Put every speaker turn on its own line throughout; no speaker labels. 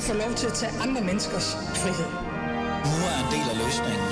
ikke få lov til at tage andre menneskers frihed.
Nu er en del af løsningen.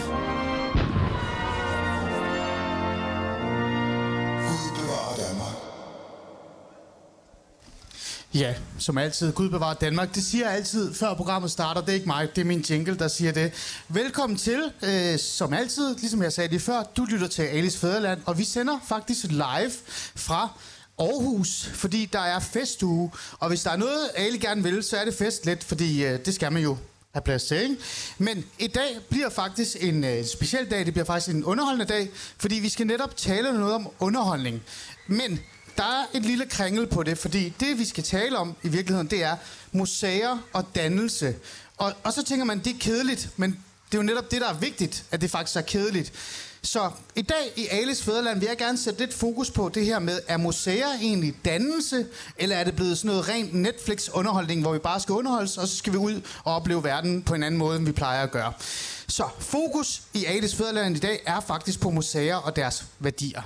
Ja, som altid. Gud bevarer Danmark. Det siger jeg altid, før programmet starter. Det er ikke mig, det er min jingle, der siger det. Velkommen til, øh, som altid, ligesom jeg sagde det før, du lytter til Alice Fæderland, og vi sender faktisk live fra Aarhus, fordi der er festuge. Og hvis der er noget, alle gerne vil, så er det fest lidt, fordi øh, det skal man jo have plads til, ikke? Men i dag bliver faktisk en øh, speciel dag, det bliver faktisk en underholdende dag, fordi vi skal netop tale noget om underholdning. Men der er et lille kringel på det, fordi det, vi skal tale om i virkeligheden, det er museer og dannelse. Og, og så tænker man, det er kedeligt, men det er jo netop det, der er vigtigt, at det faktisk er kedeligt. Så i dag i Alice Fæderland vil jeg gerne sætte lidt fokus på det her med, er museer egentlig dannelse, eller er det blevet sådan noget rent Netflix-underholdning, hvor vi bare skal underholdes, og så skal vi ud og opleve verden på en anden måde, end vi plejer at gøre. Så fokus i Alice Fæderland i dag er faktisk på museer og deres værdier.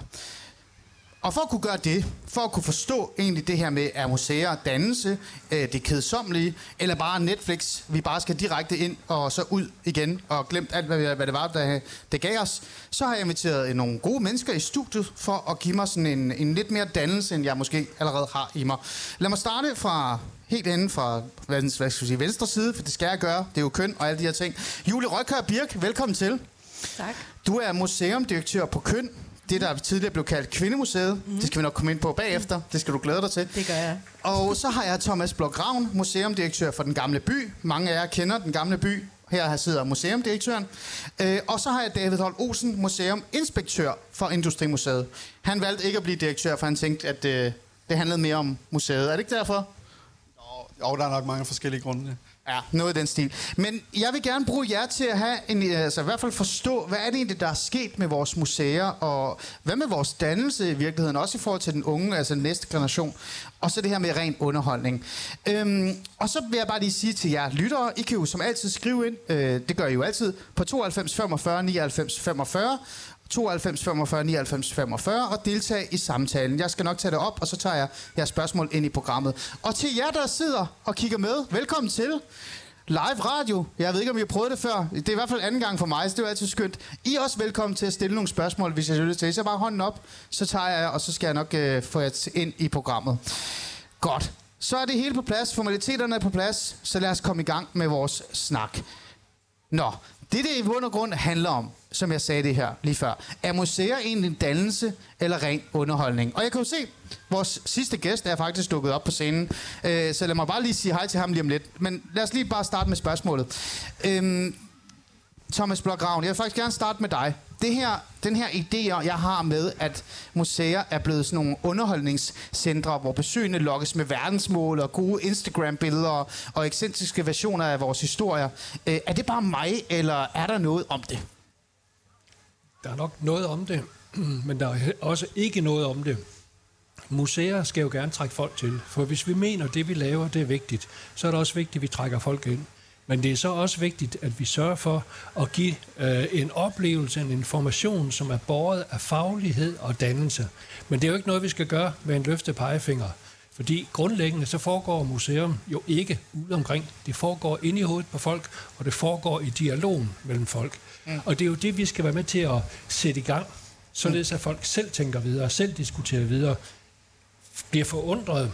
Og for at kunne gøre det, for at kunne forstå egentlig det her med, er museer dannelse, øh, det kedsommelige, eller bare Netflix, vi bare skal direkte ind og så ud igen, og glemt alt, hvad, hvad det var, der det gav os, så har jeg inviteret nogle gode mennesker i studiet for at give mig sådan en, en lidt mere dannelse, end jeg måske allerede har i mig. Lad mig starte fra helt inde fra hvad, hvad skal sige, venstre side, for det skal jeg gøre, det er jo køn og alle de her ting. Julie Røykør Birk, velkommen til.
Tak.
Du er museumdirektør på Køn, det, der tidligere blev kaldt Kvindemuseet. Mm. Det skal vi nok komme ind på bagefter. Det skal du glæde dig til.
Det gør jeg.
Og så har jeg Thomas Blok Ravn, museumdirektør for Den Gamle By. Mange af jer kender Den Gamle By. Her sidder museumdirektøren. Øh, og så har jeg David Holt Olsen, museuminspektør for Industrimuseet. Han valgte ikke at blive direktør, for han tænkte, at øh, det handlede mere om museet. Er det ikke derfor?
Jo, der er nok mange forskellige grunde.
Ja, noget i den stil. Men jeg vil gerne bruge jer til at have en, øh, altså i hvert fald forstå, hvad er det egentlig, der er sket med vores museer, og hvad med vores dannelse i virkeligheden, også i forhold til den unge, altså den næste generation, og så det her med ren underholdning. Øhm, og så vil jeg bare lige sige til jer lyttere, I kan jo som altid skrive ind, øh, det gør I jo altid, på 92 45 99 45, 92 45 99 45 og deltage i samtalen. Jeg skal nok tage det op, og så tager jeg jeres spørgsmål ind i programmet. Og til jer, der sidder og kigger med, velkommen til live radio. Jeg ved ikke, om I har prøvet det før. Det er i hvert fald anden gang for mig, så det er altid skønt. I er også velkommen til at stille nogle spørgsmål, hvis jeg synes til. Så bare hånden op, så tager jeg og så skal jeg nok øh, få jer ind i programmet. Godt. Så er det hele på plads, formaliteterne er på plads, så lad os komme i gang med vores snak. Nå, det, det i bund og grund handler om, som jeg sagde det her lige før, er museer egentlig en dannelse eller ren underholdning? Og jeg kan jo se, vores sidste gæst er faktisk dukket op på scenen, øh, så lad mig bare lige sige hej til ham lige om lidt. Men lad os lige bare starte med spørgsmålet. Øhm, Thomas Blok Ravn, jeg vil faktisk gerne starte med dig. Det her, den her idé, jeg har med, at museer er blevet sådan nogle underholdningscentre, hvor besøgende lokkes med verdensmål og gode Instagram-billeder og ekscentriske versioner af vores historier. Øh, er det bare mig, eller er der noget om det?
Der er nok noget om det, men der er også ikke noget om det. Museer skal jo gerne trække folk til, for hvis vi mener, at det vi laver, det er vigtigt, så er det også vigtigt, at vi trækker folk ind. Men det er så også vigtigt, at vi sørger for at give øh, en oplevelse, en information, som er båret af faglighed og dannelse. Men det er jo ikke noget, vi skal gøre med en løftet pegefinger. Fordi grundlæggende så foregår museum jo ikke ud omkring. Det foregår inde i hovedet på folk, og det foregår i dialogen mellem folk. Mm. Og det er jo det, vi skal være med til at sætte i gang, således at folk selv tænker videre, selv diskuterer videre, bliver forundret,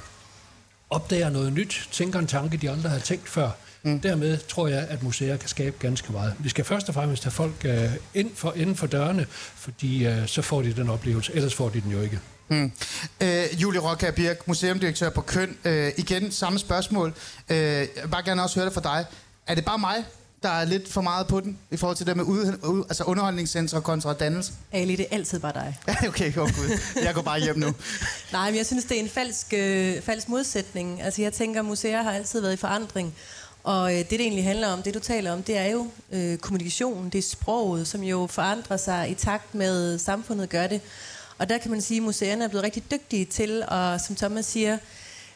opdager noget nyt, tænker en tanke, de andre har tænkt før. Mm. Dermed tror jeg, at museer kan skabe ganske meget. Vi skal først og fremmest have folk uh, ind for, inden for dørene, fordi uh, så får de den oplevelse, ellers får de den jo ikke.
Mm. Øh, Julie Rocker Birk, museumdirektør på Køn. Øh, igen, samme spørgsmål. Øh, jeg vil bare gerne også høre det fra dig. Er det bare mig, der er lidt for meget på den, i forhold til det med ud, ud, altså underholdningscentre kontra dannelse?
Ali, det er altid bare dig.
okay, oh gud. Jeg går bare hjem nu.
Nej, men jeg synes, det er en falsk, øh, falsk modsætning. Altså, jeg tænker, museer har altid været i forandring. Og øh, det, det egentlig handler om, det du taler om, det er jo øh, kommunikation, det er sproget, som jo forandrer sig i takt med samfundet gør det. Og der kan man sige, at museerne er blevet rigtig dygtige til at, som Thomas siger,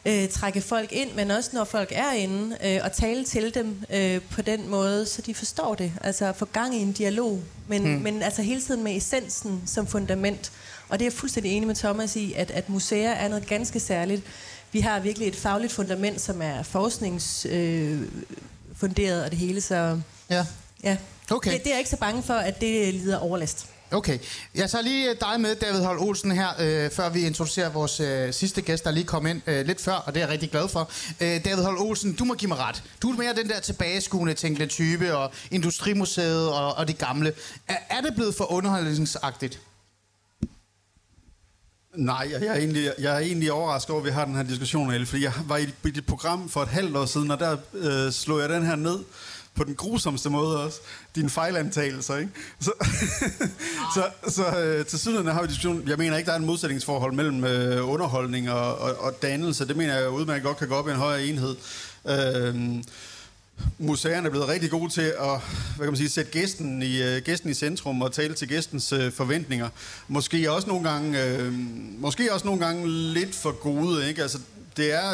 øh, trække folk ind, men også når folk er inde, øh, og tale til dem øh, på den måde, så de forstår det. Altså få gang i en dialog, men, hmm. men altså hele tiden med essensen som fundament. Og det er jeg fuldstændig enig med Thomas i, at, at museer er noget ganske særligt. Vi har virkelig et fagligt fundament, som er forskningsfunderet øh, og det hele, så
Ja.
ja.
Okay.
Det, det er jeg ikke så bange for, at det lider overlast.
Okay. Jeg tager lige øh, dig med, David Holm Olsen, her, øh, før vi introducerer vores øh, sidste gæst, der lige kom ind øh, lidt før, og det er jeg rigtig glad for. Øh, David Holm Olsen, du må give mig ret. Du er mere den der tilbageskuende tænkende type, og Industrimuseet og, og det gamle. Er, er det blevet for underholdningsagtigt?
Nej, jeg, jeg, er egentlig, jeg er egentlig overrasket over, at vi har den her diskussion, Elle, fordi jeg var i, i dit program for et halvt år siden, og der øh, slog jeg den her ned på den grusomste måde også. Dine fejlantagelser, ikke? Så, så, så øh, til siden har vi diskussion. Jeg mener ikke, der er en modsætningsforhold mellem øh, underholdning og, og, og dannelse. Det mener jeg udmærket godt kan gå op i en højere enhed. Øh, museerne er blevet rigtig gode til at hvad kan man sige, sætte gæsten i, uh, gæsten i centrum og tale til gæstens uh, forventninger. Måske også nogle gange, uh, måske også nogle gange lidt for gode. Ikke? Altså, det, er,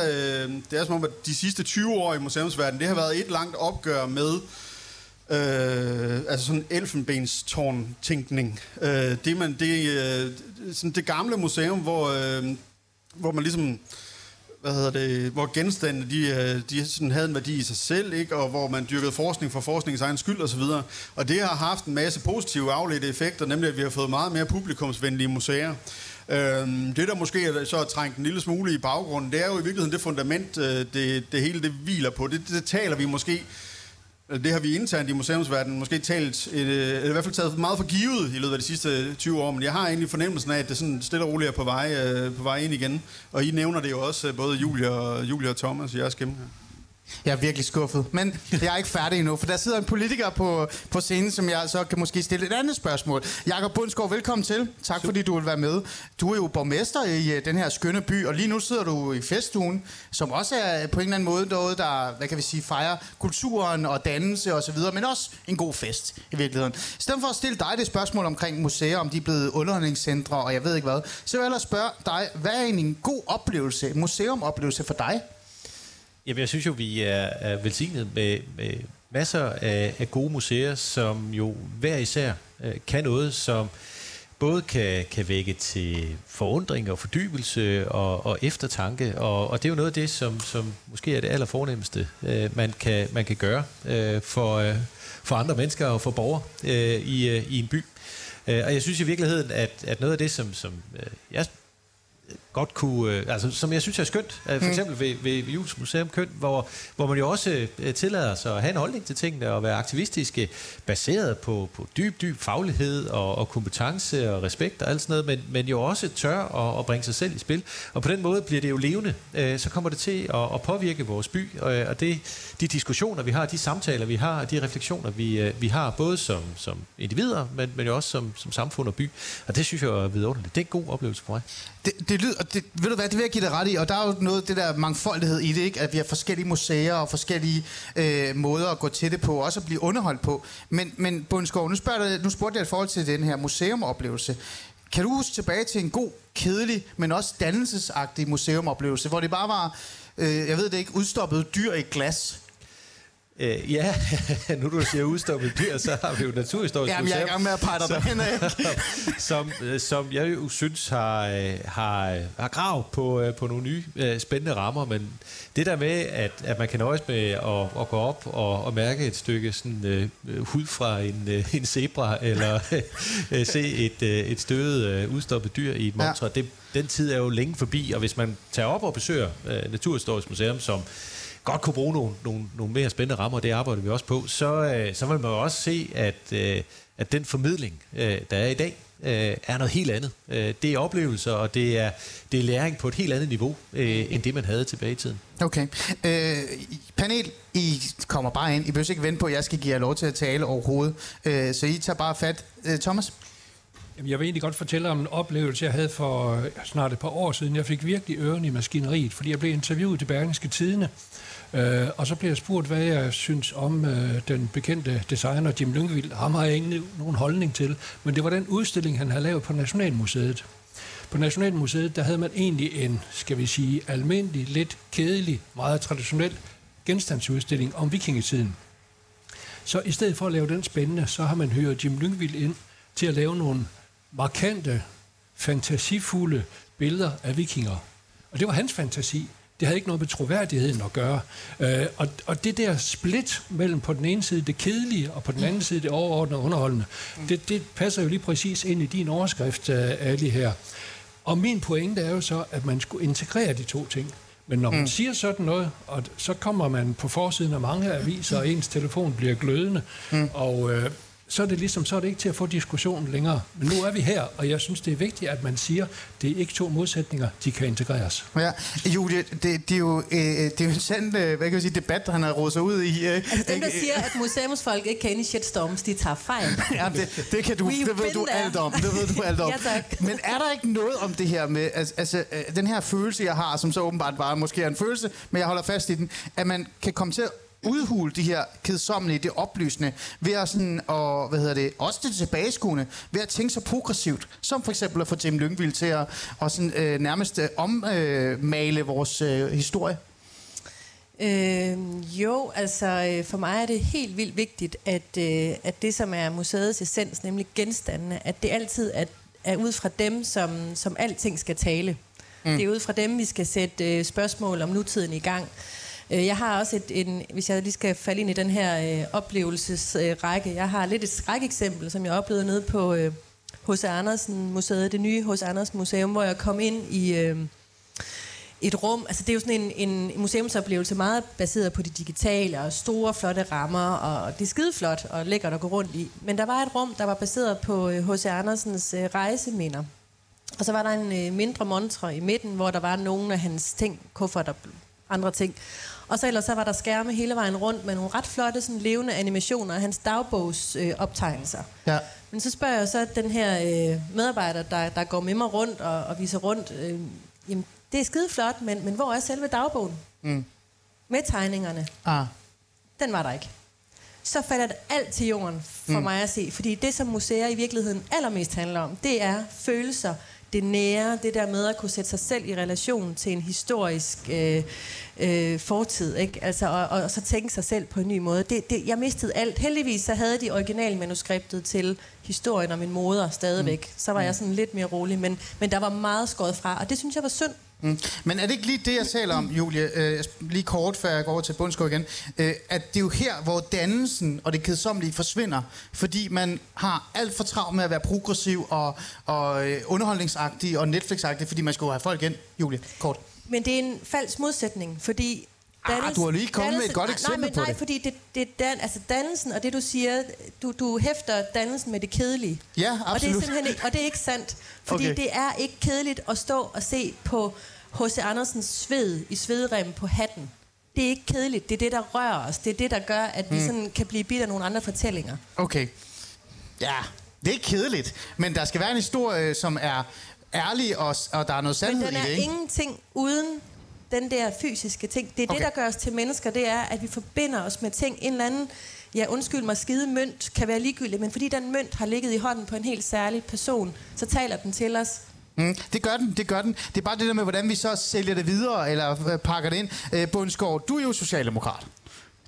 uh, det er som om, at de sidste 20 år i museumsverdenen, det har været et langt opgør med Øh, altså sådan elfenbenstårn-tænkning. Øh, det, man, det, øh, sådan det gamle museum, hvor, øh, hvor man ligesom hvad hedder det, hvor genstande de, øh, de sådan havde en værdi i sig selv, ikke? og hvor man dyrkede forskning for forskningens egen skyld osv. Og, og det har haft en masse positive afledte effekter, nemlig at vi har fået meget mere publikumsvenlige museer. Øhm, det, der måske er så er trængt en lille smule i baggrunden, det er jo i virkeligheden det fundament, øh, det, det hele det hviler på. Det, det taler vi måske det har vi internt i museumsverdenen måske talt, et, eller i hvert fald taget meget for givet i løbet af de sidste 20 år, men jeg har egentlig fornemmelsen af, at det sådan stille og roligt er på vej, øh, på vej ind igen. Og I nævner det jo også, øh, både Julia og, Julia og Thomas jeres gennem her.
Jeg er virkelig skuffet, men jeg er ikke færdig endnu, for der sidder en politiker på, på scenen, som jeg så kan måske stille et andet spørgsmål. Jakob Bundsgaard, velkommen til. Tak fordi du vil være med. Du er jo borgmester i uh, den her skønne by, og lige nu sidder du i feststuen, som også er øh, på en eller anden måde noget, der, hvad kan vi sige, fejrer kulturen og dannelse osv., men også en god fest i virkeligheden. I stedet for at stille dig det spørgsmål omkring museer, om de er blevet underholdningscentre, og jeg ved ikke hvad, så vil jeg ellers spørge dig, hvad er en god oplevelse, en museumoplevelse for dig?
Jamen, jeg synes jo, vi er, er velsignet med, med masser af, af gode museer, som jo hver især øh, kan noget, som både kan, kan vække til forundring og fordybelse og, og eftertanke, og, og det er jo noget af det, som, som måske er det allerfornemmeste, øh, man, kan, man kan gøre øh, for, øh, for andre mennesker og for borgere øh, i, øh, i en by. Øh, og jeg synes i virkeligheden, at, at noget af det, som, som øh, jeg godt kunne, øh, altså som jeg synes er skønt, øh, for eksempel ved, ved, Jules Museum Køn, hvor, hvor man jo også øh, tillader sig at have en holdning til tingene og være aktivistiske, baseret på, på dyb, dyb faglighed og, og kompetence og respekt og alt sådan noget, men, men jo også tør at, at bringe sig selv i spil. Og på den måde bliver det jo levende. Øh, så kommer det til at, at påvirke vores by, og, og det, de diskussioner, vi har, de samtaler, vi har, de refleksioner, vi, øh, vi har, både som, som individer, men, men jo også som, som samfund og by. Og det synes jeg er vidunderligt. Det er en god oplevelse for mig.
Det, det lyder, det, ved du hvad, det vil jeg give dig ret i, og der er jo noget det der mangfoldighed i det, ikke? at vi har forskellige museer og forskellige øh, måder at gå til det på, og også at blive underholdt på. Men, men Bundskov, nu, spørger nu spurgte jeg i forhold til den her museumoplevelse. Kan du huske tilbage til en god, kedelig, men også dannelsesagtig museumoplevelse, hvor det bare var, øh, jeg ved det ikke, udstoppet dyr i glas?
Øh, ja, nu du siger udstoppet dyr, så har vi jo Naturhistorisk
Jamen, jeg er i gang med at pege dig derhen af.
som, øh, som jeg jo synes har, øh, har, har grav på, øh, på nogle nye øh, spændende rammer, men det der med, at, at man kan nøjes med at, at gå op og, og mærke et stykke sådan, øh, hud fra en, øh, en zebra, eller øh, se et, øh, et støvet øh, udstoppet dyr i et monster, ja. det, den tid er jo længe forbi, og hvis man tager op og besøger øh, Naturhistorisk Museum, som godt kunne bruge nogle, nogle, nogle mere spændende rammer, og det arbejder vi også på, så, øh, så vil man jo også se, at, øh, at den formidling, øh, der er i dag, øh, er noget helt andet. Øh, det er oplevelser, og det er, det er læring på et helt andet niveau, øh, end det man havde tilbage i tiden.
Okay. Øh, panel, I kommer bare ind. I behøver ikke vente på, at jeg skal give jer lov til at tale overhovedet. Øh, så I tager bare fat. Øh, Thomas?
Jeg vil egentlig godt fortælle om en oplevelse, jeg havde for øh, snart et par år siden. Jeg fik virkelig ørerne i maskineriet, fordi jeg blev interviewet til Berlingske Tidene. Øh, og så blev jeg spurgt, hvad jeg synes om øh, den bekendte designer Jim Lyngvild. Ham har jeg ingen nogen holdning til, men det var den udstilling, han havde lavet på Nationalmuseet. På Nationalmuseet, der havde man egentlig en, skal vi sige, almindelig, lidt kedelig, meget traditionel genstandsudstilling om vikingetiden. Så i stedet for at lave den spændende, så har man hørt Jim Lyngvild ind til at lave nogle markante, fantasifulde billeder af vikinger. Og det var hans fantasi. Det havde ikke noget med troværdigheden at gøre. Øh, og, og det der split mellem på den ene side det kedelige, og på den anden side det overordnede underholdende, det, det passer jo lige præcis ind i din overskrift, øh, Ali, her. Og min pointe er jo så, at man skulle integrere de to ting. Men når man mm. siger sådan noget, og så kommer man på forsiden af mange aviser, og ens telefon bliver glødende, mm. og øh, så er det ligesom, så er det ikke til at få diskussionen længere. Men nu er vi her, og jeg synes, det er vigtigt, at man siger, det er ikke to modsætninger, de kan integreres.
Ja, Julie, det, det, er jo, øh, det er jo en sand øh, hvad kan jeg sige, debat, han har rådet sig ud i. Øh,
altså dem, der siger, at museumsfolk ikke kan ind i shitstorms, de tager fejl.
ja, det, det, kan du, det ved du alt om. Det ved du alt om.
ja, tak.
Men er der ikke noget om det her med, altså, altså den her følelse, jeg har, som så åbenbart bare måske er en følelse, men jeg holder fast i den, at man kan komme til at udhule de her kedsommelige, det oplysende, ved at sådan, og, hvad hedder det, også det tilbageskuende, ved at tænke så progressivt, som for eksempel at få Tim Lyngvild til at og sådan, øh, nærmest øh, ommale øh, vores øh, historie?
Øh, jo, altså øh, for mig er det helt vildt vigtigt, at, øh, at det, som er museets essens, nemlig genstandene, at det altid er, er ud fra dem, som, som alting skal tale. Mm. Det er ud fra dem, vi skal sætte øh, spørgsmål om nutiden i gang. Øh, jeg har også et, en, hvis jeg lige skal falde ind i den her øh, oplevelsesrække, øh, jeg har lidt et skrækeksempel, som jeg oplevede nede på øh, H.C. Andersen Museet, det nye H.C. Andersen Museum, hvor jeg kom ind i øh, et rum, altså det er jo sådan en, en museumsoplevelse meget baseret på det digitale og store, flotte rammer, og det er skide flot og lækkert at gå rundt i. Men der var et rum, der var baseret på H.C. Øh, Andersens øh, rejseminder. Og så var der en øh, mindre montre i midten, hvor der var nogle af hans ting, kufferter, andre ting. Og så ellers så var der skærme hele vejen rundt med nogle ret flotte sådan, levende animationer af hans dagbogsoptegnelser. Øh, optegnelser. ja. Men så spørger jeg så den her øh, medarbejder, der, der går med mig rundt og, og viser rundt, øh, jamen, det er skide flot, men, men hvor er selve dagbogen? Mm. Med tegningerne. Ah. Den var der ikke. Så falder det alt til jorden for mm. mig at se, fordi det, som museer i virkeligheden allermest handler om, det er følelser, det nære, det der med at kunne sætte sig selv i relation til en historisk øh, øh, fortid, ikke? Altså, og, og, så tænke sig selv på en ny måde. Det, det, jeg mistede alt. Heldigvis så havde de originalmanuskriptet til historien om min moder stadigvæk. Mm. Så var jeg sådan lidt mere rolig, men, men der var meget skåret fra, og det synes jeg var synd.
Mm. Men er det ikke lige det, jeg taler om, Julie, øh, lige kort før jeg går over til Bundsgaard igen, øh, at det er jo her, hvor dannelsen og det kedsommelige forsvinder, fordi man har alt for travlt med at være progressiv og, og øh, underholdningsagtig og Netflix-agtig, fordi man skulle have folk ind. Julie, kort.
Men det er en falsk modsætning, fordi
Dannelsen, ah, du har lige kommet med et godt eksempel
nej, men,
på
nej,
det.
fordi det, det dan, altså dannelsen, og det du siger, du, du hæfter dannelsen med det kedelige.
Ja, absolut.
Og det er simpelthen ikke, og det er ikke sandt. Fordi okay. det er ikke kedeligt at stå og se på H.C. Andersens sved i svedrem på hatten. Det er ikke kedeligt. Det er det, der rører os. Det er det, der gør, at vi hmm. sådan kan blive bidt af nogle andre fortællinger.
Okay. Ja, det er ikke kedeligt. Men der skal være en historie, som er ærlig, og, og der er noget sandhed i det,
Men den er
ikke?
ingenting uden den der fysiske ting. Det er okay. det, der gør os til mennesker. Det er, at vi forbinder os med ting. En eller anden, ja undskyld mig, skide mønt kan være ligegyldig, men fordi den mønt har ligget i hånden på en helt særlig person, så taler den til os.
Mm, det gør den, det gør den. Det er bare det der med, hvordan vi så sælger det videre, eller øh, pakker det ind. Øh, Bundsgaard, du er jo socialdemokrat.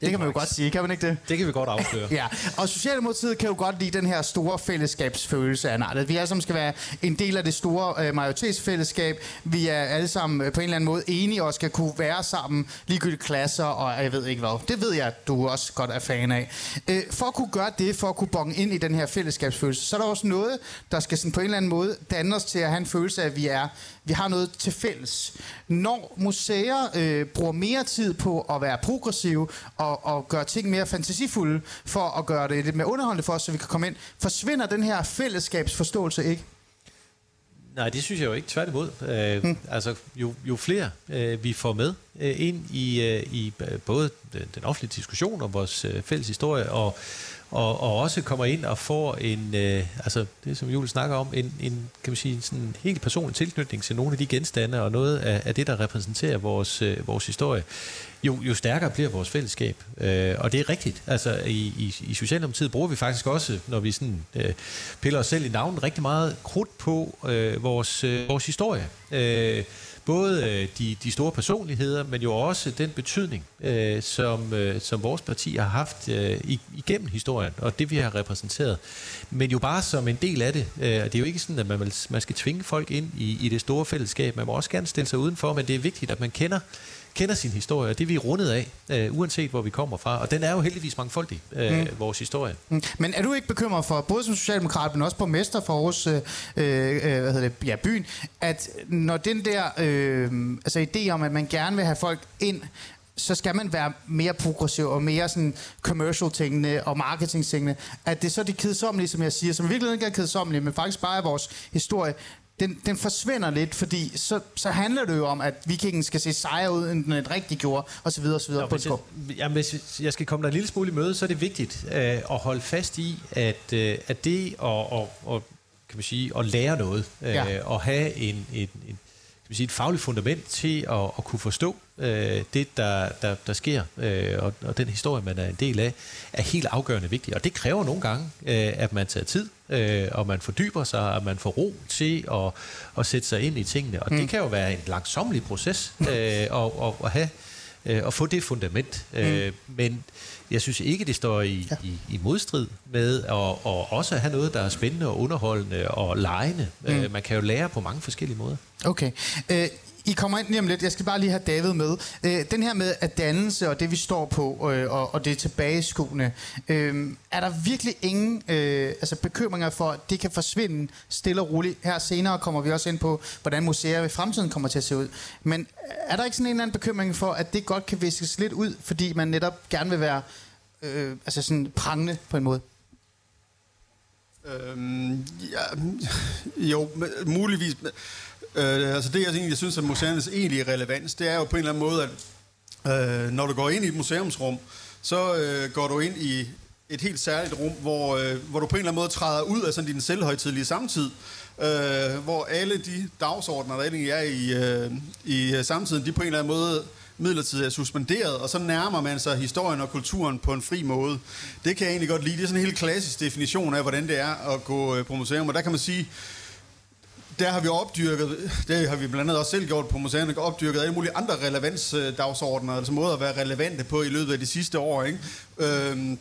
Det, kan man jo godt sige, kan man ikke det?
Det kan vi godt afsløre.
ja, og Socialdemokratiet kan jo godt lide den her store fællesskabsfølelse af nartet. Vi alle sammen skal være en del af det store øh, majoritetsfællesskab. Vi er alle sammen øh, på en eller anden måde enige og skal kunne være sammen, ligegyldigt klasser og jeg ved ikke hvad. Det ved jeg, du også godt er fan af. Øh, for at kunne gøre det, for at kunne bonge ind i den her fællesskabsfølelse, så er der også noget, der skal sådan på en eller anden måde danne os til at have en følelse af, at vi er vi har noget til fælles. Når museer øh, bruger mere tid på at være progressive og, og gøre ting mere fantasifulde for at gøre det lidt mere underholdende for os, så vi kan komme ind, forsvinder den her fællesskabsforståelse ikke?
Nej, det synes jeg jo ikke. Tværtimod. Øh, hmm. Altså, jo, jo flere øh, vi får med øh, ind i, øh, i øh, både den offentlige diskussion om vores øh, fælles historie og og, og også kommer ind og får en, øh, altså det som Julie snakker om, en, en kan man sige, sådan en helt personlig tilknytning til nogle af de genstande og noget af, af det, der repræsenterer vores, øh, vores historie, jo, jo stærkere bliver vores fællesskab. Øh, og det er rigtigt. Altså i, i, i Socialdemokratiet bruger vi faktisk også, når vi sådan, øh, piller os selv i navnet, rigtig meget krudt på øh, vores, øh, vores historie. Øh, både øh, de, de store personligheder, men jo også den betydning, øh, som, øh, som vores parti har haft øh, igennem historien, og det vi har repræsenteret. Men jo bare som en del af det. Øh, det er jo ikke sådan, at man, man skal tvinge folk ind i, i det store fællesskab. Man må også gerne stille sig udenfor, men det er vigtigt, at man kender kender sin historie, og det er vi rundet af, øh, uanset hvor vi kommer fra. Og den er jo heldigvis mangfoldig, øh, mm. vores historie.
Mm. Men er du ikke bekymret for, både som socialdemokrat, men også borgmester for Aarhus, øh, øh, hvad hedder det, ja, byen, at når den der øh, altså idé om, at man gerne vil have folk ind, så skal man være mere progressiv og mere sådan commercial tingene og marketing tingene. At det er så de kedsommelige, som jeg siger, som i virkeligheden ikke er kedsommelige, men faktisk bare er vores historie, den, den forsvinder lidt, fordi så, så handler det jo om, at vikingen skal se sejre ud, end den et rigtig gjorde, og så videre, og så videre.
Nå, hvis, jeg, jamen, hvis jeg skal komme dig en lille smule i møde, så er det vigtigt øh, at holde fast i, at, øh, at det at, at, at, kan man sige, at lære noget, øh, ja. og have en, en, en vi sige, et fagligt fundament til at, at kunne forstå øh, det, der, der, der sker, øh, og, og den historie, man er en del af, er helt afgørende vigtig. Og det kræver nogle gange, øh, at man tager tid, øh, og man fordyber sig, og man får ro til at, at sætte sig ind i tingene. Og mm. det kan jo være en langsomlig proces øh, at, at, at have øh, at få det fundament. Mm. Øh, men jeg synes ikke, det står i, ja. i, i modstrid med at, at også have noget, der er spændende og underholdende og lejende. Mm. Øh, man kan jo lære på mange forskellige måder.
Okay. Øh, i kommer ind lige om lidt. Jeg skal bare lige have David med. Øh, den her med at dannelse og det, vi står på, øh, og, og det tilbageskuende. Øh, er der virkelig ingen øh, altså bekymringer for, at det kan forsvinde stille og roligt? Her senere kommer vi også ind på, hvordan museer i fremtiden kommer til at se ud. Men er der ikke sådan en eller anden bekymring for, at det godt kan viskes lidt ud, fordi man netop gerne vil være øh, altså sådan prangende på en måde?
Øhm, ja, jo, muligvis. Øh, altså det, jeg egentlig synes at museernes egentlige relevans, det er jo på en eller anden måde, at øh, når du går ind i et museumsrum, så øh, går du ind i et helt særligt rum, hvor, øh, hvor du på en eller anden måde træder ud af sådan din selvhøjtidlige samtid, øh, hvor alle de dagsordner, der egentlig er i, øh, i øh, samtiden, de på en eller anden måde midlertidigt er suspenderet, og så nærmer man sig historien og kulturen på en fri måde. Det kan jeg egentlig godt lide. Det er sådan en helt klassisk definition af, hvordan det er at gå øh, på museum, og der kan man sige, der har vi opdyrket, det har vi blandt andet også selv gjort på museerne, opdyrket alle mulige andre relevansdagsordner, altså måder at være relevante på i løbet af de sidste år, ikke? Øhm,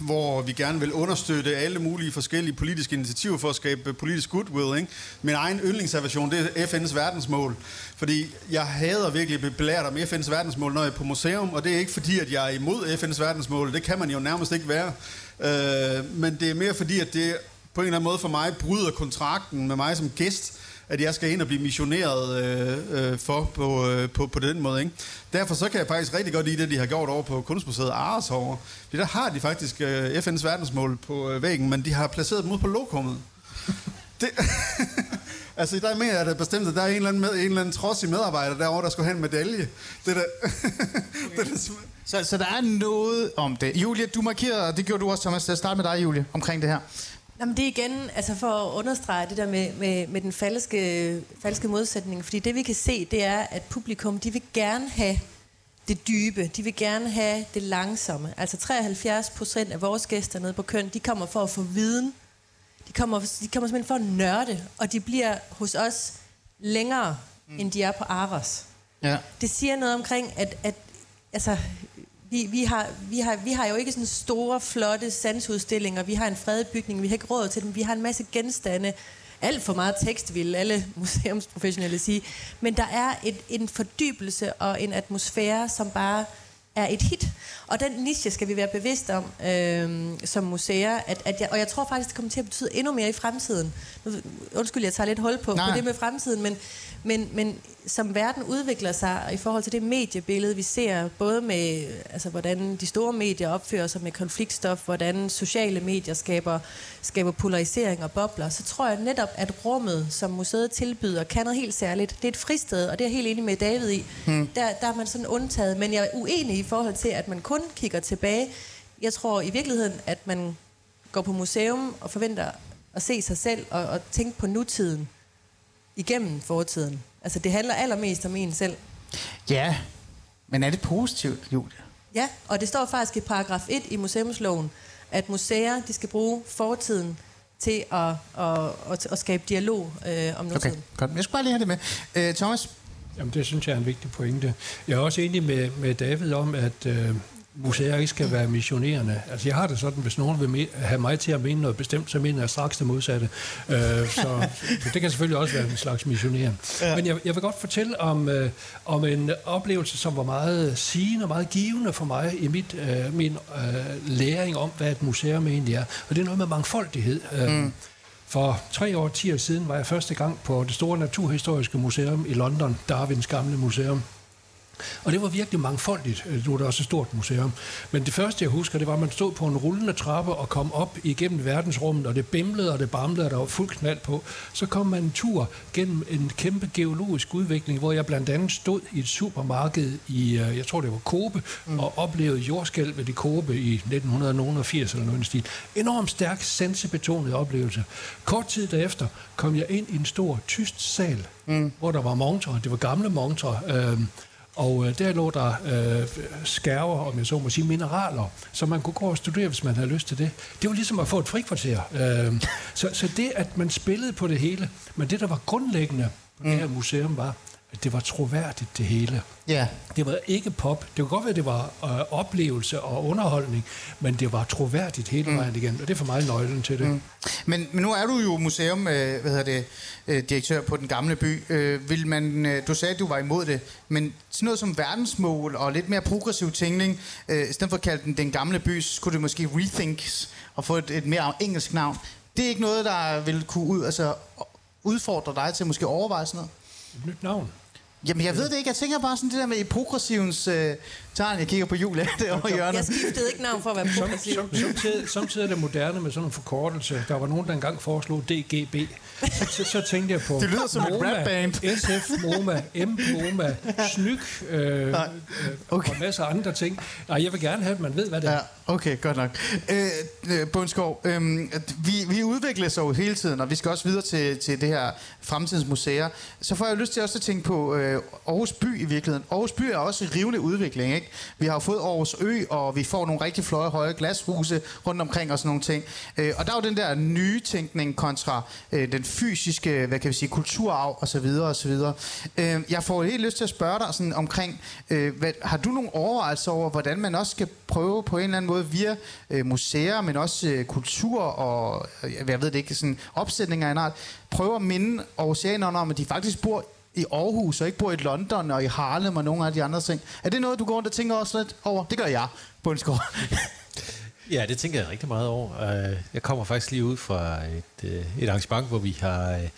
hvor vi gerne vil understøtte alle mulige forskellige politiske initiativer for at skabe politisk goodwill. Ikke? Min egen yndlingsaversion, det er FN's verdensmål. Fordi jeg hader virkelig at blive belært om FN's verdensmål, når jeg er på museum, og det er ikke fordi, at jeg er imod FN's verdensmål. Det kan man jo nærmest ikke være. Øh, men det er mere fordi, at det på en eller anden måde for mig bryder kontrakten med mig som gæst, at jeg skal ind og blive missioneret øh, øh, for på, øh, på, på den måde. Ikke? Derfor så kan jeg faktisk rigtig godt lide det, de har gjort over på Kunstmuseet Ares herovre. For der har de faktisk øh, FN's verdensmål på øh, væggen, men de har placeret dem ud på lokummet. det, altså, der mener jeg da bestemt, at der er en eller anden, med, en eller anden trodsig medarbejder derovre, der skulle have en medalje. Det der,
det der så, så der er noget om det. Julia, du markerede, og det gjorde du også, Thomas. Lad os starte med dig, Julia, omkring det her.
Jamen det er igen, altså for at understrege det der med, med, med den falske, falske modsætning, fordi det vi kan se, det er, at publikum, de vil gerne have det dybe, de vil gerne have det langsomme. Altså 73 procent af vores gæster nede på køn, de kommer for at få viden, de kommer, de kommer simpelthen for at nørde, og de bliver hos os længere, mm. end de er på Aros. Ja. Det siger noget omkring, at, at altså, vi, vi, har, vi, har, vi har jo ikke sådan store, flotte sandsudstillinger. Vi har en fredet bygning, vi har ikke råd til dem. Vi har en masse genstande. Alt for meget tekst, vil alle museumsprofessionelle sige. Men der er et, en fordybelse og en atmosfære, som bare er et hit. Og den niche skal vi være bevidst om øh, som museer. At, at jeg, og jeg tror faktisk, det kommer til at betyde endnu mere i fremtiden. Nu, undskyld, jeg tager lidt hul på, på det med fremtiden, men, men, men som verden udvikler sig i forhold til det mediebillede, vi ser, både med, altså, hvordan de store medier opfører sig med konfliktstof, hvordan sociale medier skaber, skaber polarisering og bobler, så tror jeg netop, at rummet, som museet tilbyder, kan noget helt særligt. Det er et fristed, og det er jeg helt enig med David i. Hmm. Der, der er man sådan undtaget, men jeg er uenig i forhold til, at man kun kigger tilbage. Jeg tror i virkeligheden, at man går på museum og forventer at se sig selv og, og tænke på nutiden igennem fortiden. Altså, det handler allermest om en selv.
Ja, men er det positivt, Julia?
Ja, og det står faktisk i paragraf 1 i museumsloven, at museer de skal bruge fortiden til at, at, at, at skabe dialog øh, om nutiden.
Okay, godt. Jeg skal bare lige have det med. Uh, Thomas?
Jamen, det synes jeg er en vigtig pointe. Jeg er også enig med, med David om, at øh, museer ikke skal være missionerende. Altså, jeg har det sådan, hvis nogen vil have mig til at mene noget bestemt, så mener jeg straks det modsatte. Øh, så det kan selvfølgelig også være en slags missionering. Ja. Men jeg, jeg vil godt fortælle om, øh, om en oplevelse, som var meget sigende og meget givende for mig i mit, øh, min øh, læring om, hvad et museum egentlig er. Og det er noget med mangfoldighed. Øh, mm. For tre år, ti år siden var jeg første gang på det store naturhistoriske museum i London, Darwins gamle museum. Og det var virkelig mangfoldigt. Øh, Nu er det også et stort museum. Men det første, jeg husker, det var, at man stod på en rullende trappe og kom op igennem verdensrummet, og det bimlede og det bamlede, og der var fuld knald på. Så kom man en tur gennem en kæmpe geologisk udvikling, hvor jeg blandt andet stod i et supermarked i, øh, jeg tror det var Kobe, mm. og oplevede jordskælvet i Kobe i 1980 eller noget stil. Enormt stærk, sensebetonet oplevelse. Kort tid derefter kom jeg ind i en stor tysk sal, mm. hvor der var montrer. Det var gamle montrer. Øh, og øh, der lå der øh, skærver, om jeg så må sige, mineraler, som man kunne gå og studere, hvis man havde lyst til det. Det var ligesom at få et frikvarter. Øh, så, så det, at man spillede på det hele, men det, der var grundlæggende på mm. det her museum, var, det var troværdigt, det hele.
Ja.
Det var ikke pop. Det kunne godt være, at det var øh, oplevelse og underholdning, men det var troværdigt hele vejen igen, og det er for mig nøglen til det. Mm.
Men, men nu er du jo museum, øh, hvad hedder det, øh, direktør på den gamle by. Øh, vil man, øh, du sagde, at du var imod det, men sådan noget som verdensmål og lidt mere progressiv tænkning, øh, i stedet for at kalde den den gamle by, så skulle det måske rethinks og få et, et mere engelsk navn. Det er ikke noget, der vil kunne ud, altså, udfordre dig til at måske overveje sådan noget?
Et nyt navn.
Jamen, jeg ved det ikke. Jeg tænker bare sådan det der med i progressivens øh, tegn. Jeg kigger på Julia derovre i hjørnet.
Jeg skiftede ikke navn for at være progressiv.
Som, samtidig, samtidig er det moderne med sådan en forkortelse. Der var nogen, der engang foreslog DGB. Så, så, så tænkte jeg på...
Det lyder som et
MoMA,
rapband.
SF, MoMA, M, MoMA, SNYK øh, øh,
okay.
og masser af andre ting. Nej, jeg vil gerne have, at man ved, hvad det er.
Ja, okay, godt nok. Øh, Bundskov, øh, vi, vi udvikler sig jo hele tiden, og vi skal også videre til, til det her fremtidens museer. Så får jeg lyst til også at tænke på øh, Aarhus by i virkeligheden. Aarhus by er også i rivende udvikling, ikke? Vi har jo fået Aarhus Ø, og vi får nogle rigtig fløje, høje glashuse rundt omkring og sådan nogle ting. Øh, og der er jo den der nye tænkning kontra øh, den fysiske, hvad kan vi sige, kulturarv og så videre og så videre. Øh, jeg får helt lyst til at spørge dig sådan omkring, øh, hvad, har du nogle overvejelser over, hvordan man også skal prøve på en eller anden måde via øh, museer, men også øh, kultur og, øh, jeg ved det ikke, sådan opsætninger af en art, prøve at minde oceanerne om, at de faktisk bor i Aarhus, og ikke bor i London og i Harlem og nogle af de andre ting. Er det noget, du går rundt og tænker også lidt over? Det gør jeg, Bundsgaard.
Ja, det tænker jeg rigtig meget over. Øh, Jeg kommer faktisk lige ud fra et, øh, et arrangement, hvor vi har øh,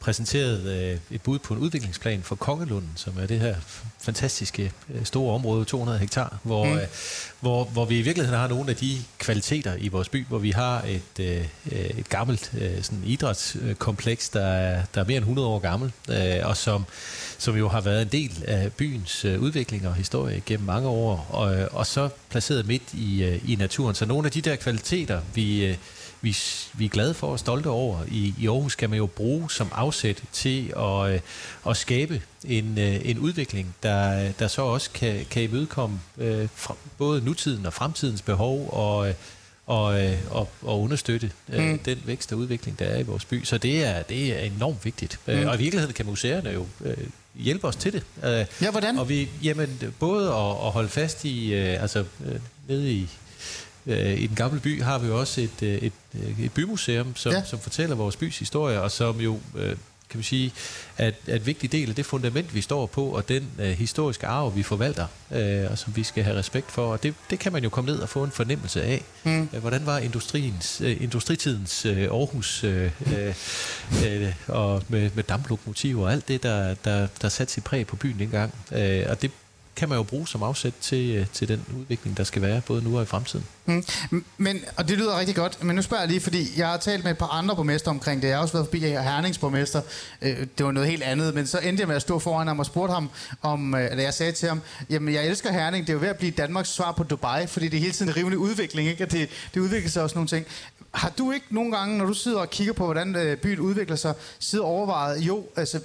præsenteret et bud på en udviklingsplan for Kongelunden, som er det her fantastiske store område, 200 hektar, hvor, mm. hvor, hvor vi i virkeligheden har nogle af de kvaliteter i vores by, hvor vi har et, et gammelt sådan idrætskompleks, der er, der er mere end 100 år gammel, og som, som jo har været en del af byens øh, udvikling og historie gennem mange år, og, og så placeret midt i, øh, i naturen. Så nogle af de der kvaliteter, vi, øh, vi, vi er glade for og stolte over i, i Aarhus, kan man jo bruge som afsæt til at, øh, at skabe en, øh, en udvikling, der, der så også kan, kan imødekomme øh, både nutiden og fremtidens behov og, øh, og, øh, og, og understøtte øh, mm. den vækst og udvikling, der er i vores by. Så det er, det er enormt vigtigt. Mm. Øh, og i virkeligheden kan museerne jo øh, hjælpe os til det. Øh,
Ja, hvordan?
Og vi, jamen, både at, at holde fast i, øh, altså øh, nede i, øh, i den gamle by har vi jo også et, øh, et, øh, et bymuseum, som,
Ja.
som fortæller vores bys historie, og som jo, øh, kan vi sige, at, at en vigtig del af det fundament, vi står på, og den øh, historiske arv, vi forvalter, øh, og som vi skal have respekt for. Og det, det kan man jo komme ned og få en fornemmelse af. Mm. Øh, hvordan var industriens, øh, industritidens øh, Aarhus, øh, øh, øh, og med, med damplokomotiver og alt det, der, der, der satte sit præg på byen engang. Øh, og det kan man jo bruge som afsæt til, øh, til den udvikling, der skal være, både nu og i fremtiden.
Mm. Men, og det lyder rigtig godt, men nu spørger jeg lige, fordi jeg har talt med et par andre borgmester omkring det. Jeg har også været forbi Hernings borgmester. Øh, Det var noget helt andet, men så endte jeg med at stå foran ham og spurgte ham, om, øh, eller jeg sagde til ham, jamen jeg elsker Herning, det er jo ved at blive Danmarks svar på Dubai, fordi det er hele tiden en rivende udvikling, ikke? Og det, det udvikler sig også nogle ting. Har du ikke nogle gange, når du sidder og kigger på, hvordan øh, byen udvikler sig, sidder overvejet, jo, altså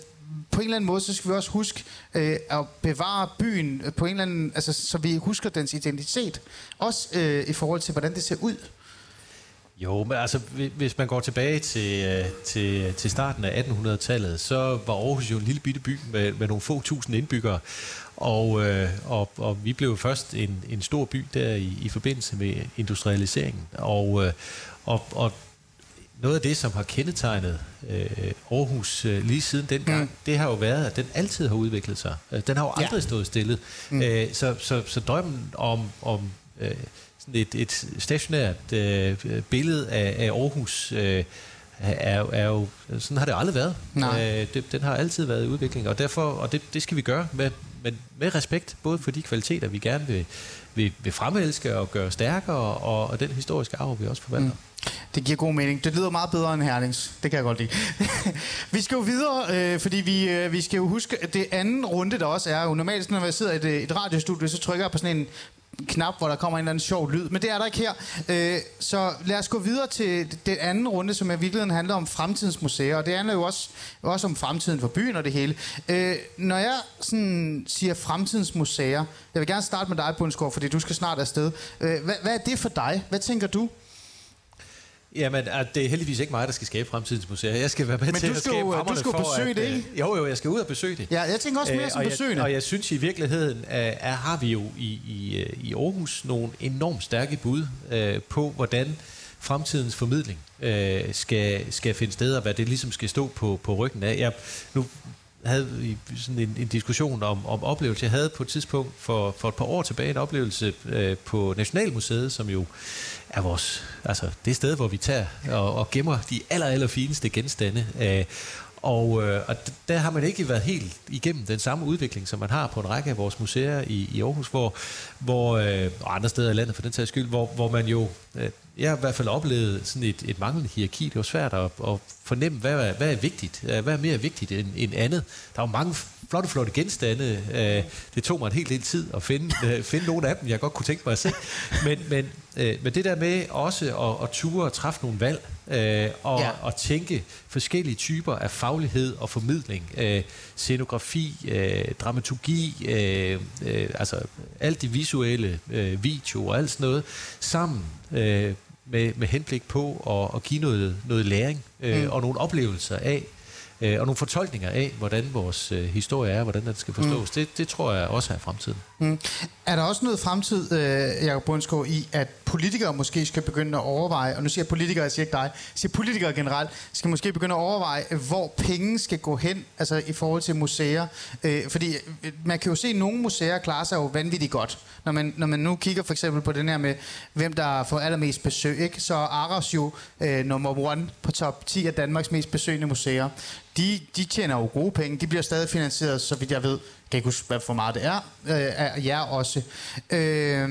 på en eller anden måde, så skal vi også huske øh, at bevare byen på en eller anden, altså, så vi husker dens identitet. Også øh, i forhold til, hvordan det ser ud.
Jo, men altså, hvis man går tilbage til, øh, til, til starten af 1800-tallet, så var Aarhus jo en lille bitte by med, med nogle få tusind indbyggere. Og, øh, og, og vi blev først en, en stor by der i, i forbindelse med industrialiseringen. Og, øh, og, og noget af det, som har kendetegnet øh, Aarhus øh, lige siden dengang, mm. det har jo været, at den altid har udviklet sig. Øh, Den har jo aldrig ja. stået stille. Mm. Øh, så, så, så drømmen om, om øh, sådan et, et stationært øh, billede af, af Aarhus øh, er, er jo, sådan har det aldrig været.
Nej.
Øh, det, den har altid været i udvikling, og derfor, og det, det skal vi gøre med, med, med respekt, både for de kvaliteter, vi gerne vil, vil, vil fremelske og gøre stærkere, og, og den historiske arv, vi også forvalter. Mm.
Det giver god mening. Det lyder meget bedre end Hernings. Det kan jeg godt lide. vi skal jo videre, øh, fordi vi, øh, vi skal jo huske, at det anden runde, der også er jo normalt, når jeg sidder i et, øh, et radiostudie, så trykker jeg på sådan en knap, hvor der kommer en eller anden sjov lyd. Men det er der ikke her. Øh, så lad os gå videre til den anden runde, som i virkeligheden handler om fremtidens museer. Og det handler jo også, også om fremtiden for byen og det hele. Øh, når jeg sådan siger fremtidens museer, jeg vil gerne starte med dig, Bundsgaard, fordi du skal snart afsted. Øh, hvad, hvad er det for dig? Hvad tænker du?
Jamen, at det er heldigvis ikke mig, der skal skabe fremtidens museer. Jeg skal være med
Men
til
du
at
skal
skabe
du
rammerne
skal jo
for,
besøge
at,
det,
øh,
ikke?
Jo, jo, jeg skal ud og besøge det.
Ja, jeg tænker også mere
Øh,
som
og
besøgende.
Jeg, og jeg synes i virkeligheden, øh, er, har vi jo i, i, øh, i Aarhus nogle enormt stærke bud øh, på, hvordan fremtidens formidling øh, skal, skal finde sted, og hvad det ligesom skal stå på, på ryggen af. Jeg, nu havde vi sådan en, en diskussion om, om oplevelse. Jeg havde på et tidspunkt for, for et par år tilbage en oplevelse øh, på Nationalmuseet, som jo er vores, altså det sted, hvor vi tager og, og gemmer de aller, aller fineste genstande. Øh, og, øh, og der har man ikke været helt igennem den samme udvikling, som man har på en række af vores museer i, i Aarhus, hvor, hvor øh, og andre steder i landet for den sags skyld, hvor, hvor man jo, øh, jeg har i hvert fald oplevet sådan et, et manglende hierarki. Det var svært at, at fornemme, hvad er, hvad er vigtigt, øh, hvad er mere vigtigt end, end andet. Der er jo mange flotte, flotte genstande. Øh, det tog mig en helt del tid at finde, øh, finde nogle af dem, jeg godt kunne tænke mig at se. Men, men, øh, men det der med også at, at ture og træffe nogle valg, øh, og,
ja.
og tænke forskellige typer af faglighed og formidling, øh, scenografi, øh, dramaturgi, øh, øh, altså alt det visuelle, øh, video og alt sådan noget, sammen øh, med, med henblik på at, at give noget, noget læring øh, mm. og nogle oplevelser af, øh, og nogle fortolkninger af, hvordan vores øh, historie er, hvordan den skal forstås. Mm. Det, det tror jeg også er fremtiden.
Mm. Er der også noget fremtid, øh, Jacob Bundsgaard, i, at politikere måske skal begynde at overveje, og nu siger jeg politikere, jeg siger ikke dig, jeg siger politikere generelt, skal måske begynde at overveje, hvor penge skal gå hen, altså i forhold til museer. Øh, fordi øh, man kan jo se, at nogle museer klarer sig jo vanvittigt godt. Når man, når man nu kigger for eksempel på den her med, hvem der får allermest besøg, ikke? så er Aros jo øh, nummer one på top 10 af Danmarks mest besøgende museer. De, de tjener jo gode penge, de bliver stadig finansieret, så vidt jeg ved, kan ikke huske, hvad for meget det er, øh, af jer også. Øh,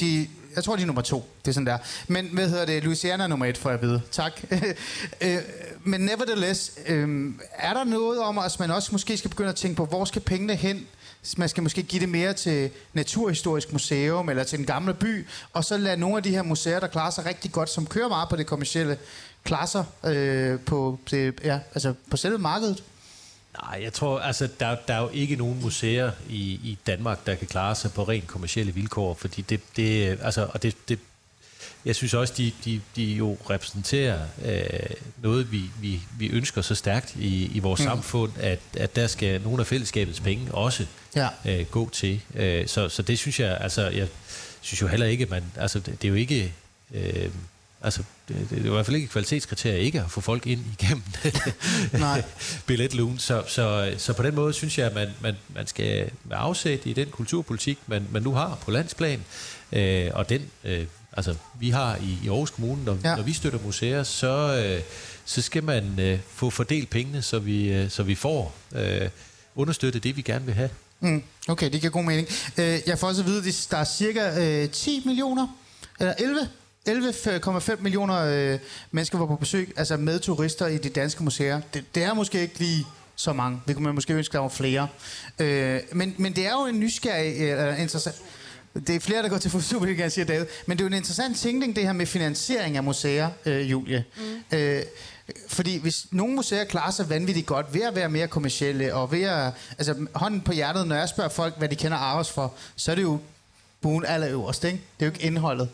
de, jeg tror, de er nummer to. Det er sådan der. Men hvad hedder det? Louisiana er nummer et, får jeg at vide. Tak. øh, men nevertheless, øh, er der noget om, at man også måske skal begynde at tænke på, hvor skal pengene hen? Man skal måske give det mere til Naturhistorisk Museum eller til den gamle by, og så lade nogle af de her museer, der klarer sig rigtig godt, som kører meget på det kommercielle, klare sig øh, på, det, ja, altså på selve markedet.
Nej, jeg tror, altså, der, der er jo ikke nogen museer i, i Danmark, der kan klare sig på rent kommercielle vilkår, fordi det, det altså, og det, det, jeg synes også, de, de, de jo repræsenterer øh, noget, vi, vi, vi ønsker så stærkt i, i vores mm. samfund, at, at der skal nogle af fællesskabets penge også
Ja.
øh, gå til. Øh, så, så det synes jeg, altså, jeg synes jo heller ikke, man, altså, det, det er jo ikke... Øh, Altså, det, det er i hvert fald ikke et kvalitetskriterie ikke at få folk ind igennem
Nej.
billetlugen. Så, så, så på den måde synes jeg, at man, man, man skal med afsæt i den kulturpolitik, man, man nu har på landsplan, øh, og den, øh, altså vi har i, i Aarhus Kommune, når,
ja.
når vi støtter museer, så, øh, så skal man øh, få fordelt pengene, så vi, øh, så vi får øh, understøttet det, vi gerne vil have.
Mm, okay, det giver god mening. Øh, jeg får også at vide, at der er cirka øh, 10 millioner, eller 11 11,5 millioner øh, mennesker var på besøg, altså med turister i de danske museer. Det, det er måske ikke lige så mange. Det kunne man måske ønske, der var flere. Øh, men, men det er jo en nysgerrig, øh, interessant... Det er flere, der går til Superligaen, siger David. Men det er jo en interessant tænkning, det her med finansiering af museer, øh, Julie. Mm. Øh, fordi hvis nogle museer klarer sig vanvittigt godt ved at være mere kommercielle, og ved at... Altså, hånden på hjertet, når jeg spørger folk, hvad de kender Aros for, så er det jo buen allerøverst, ikke? Det er jo ikke indholdet.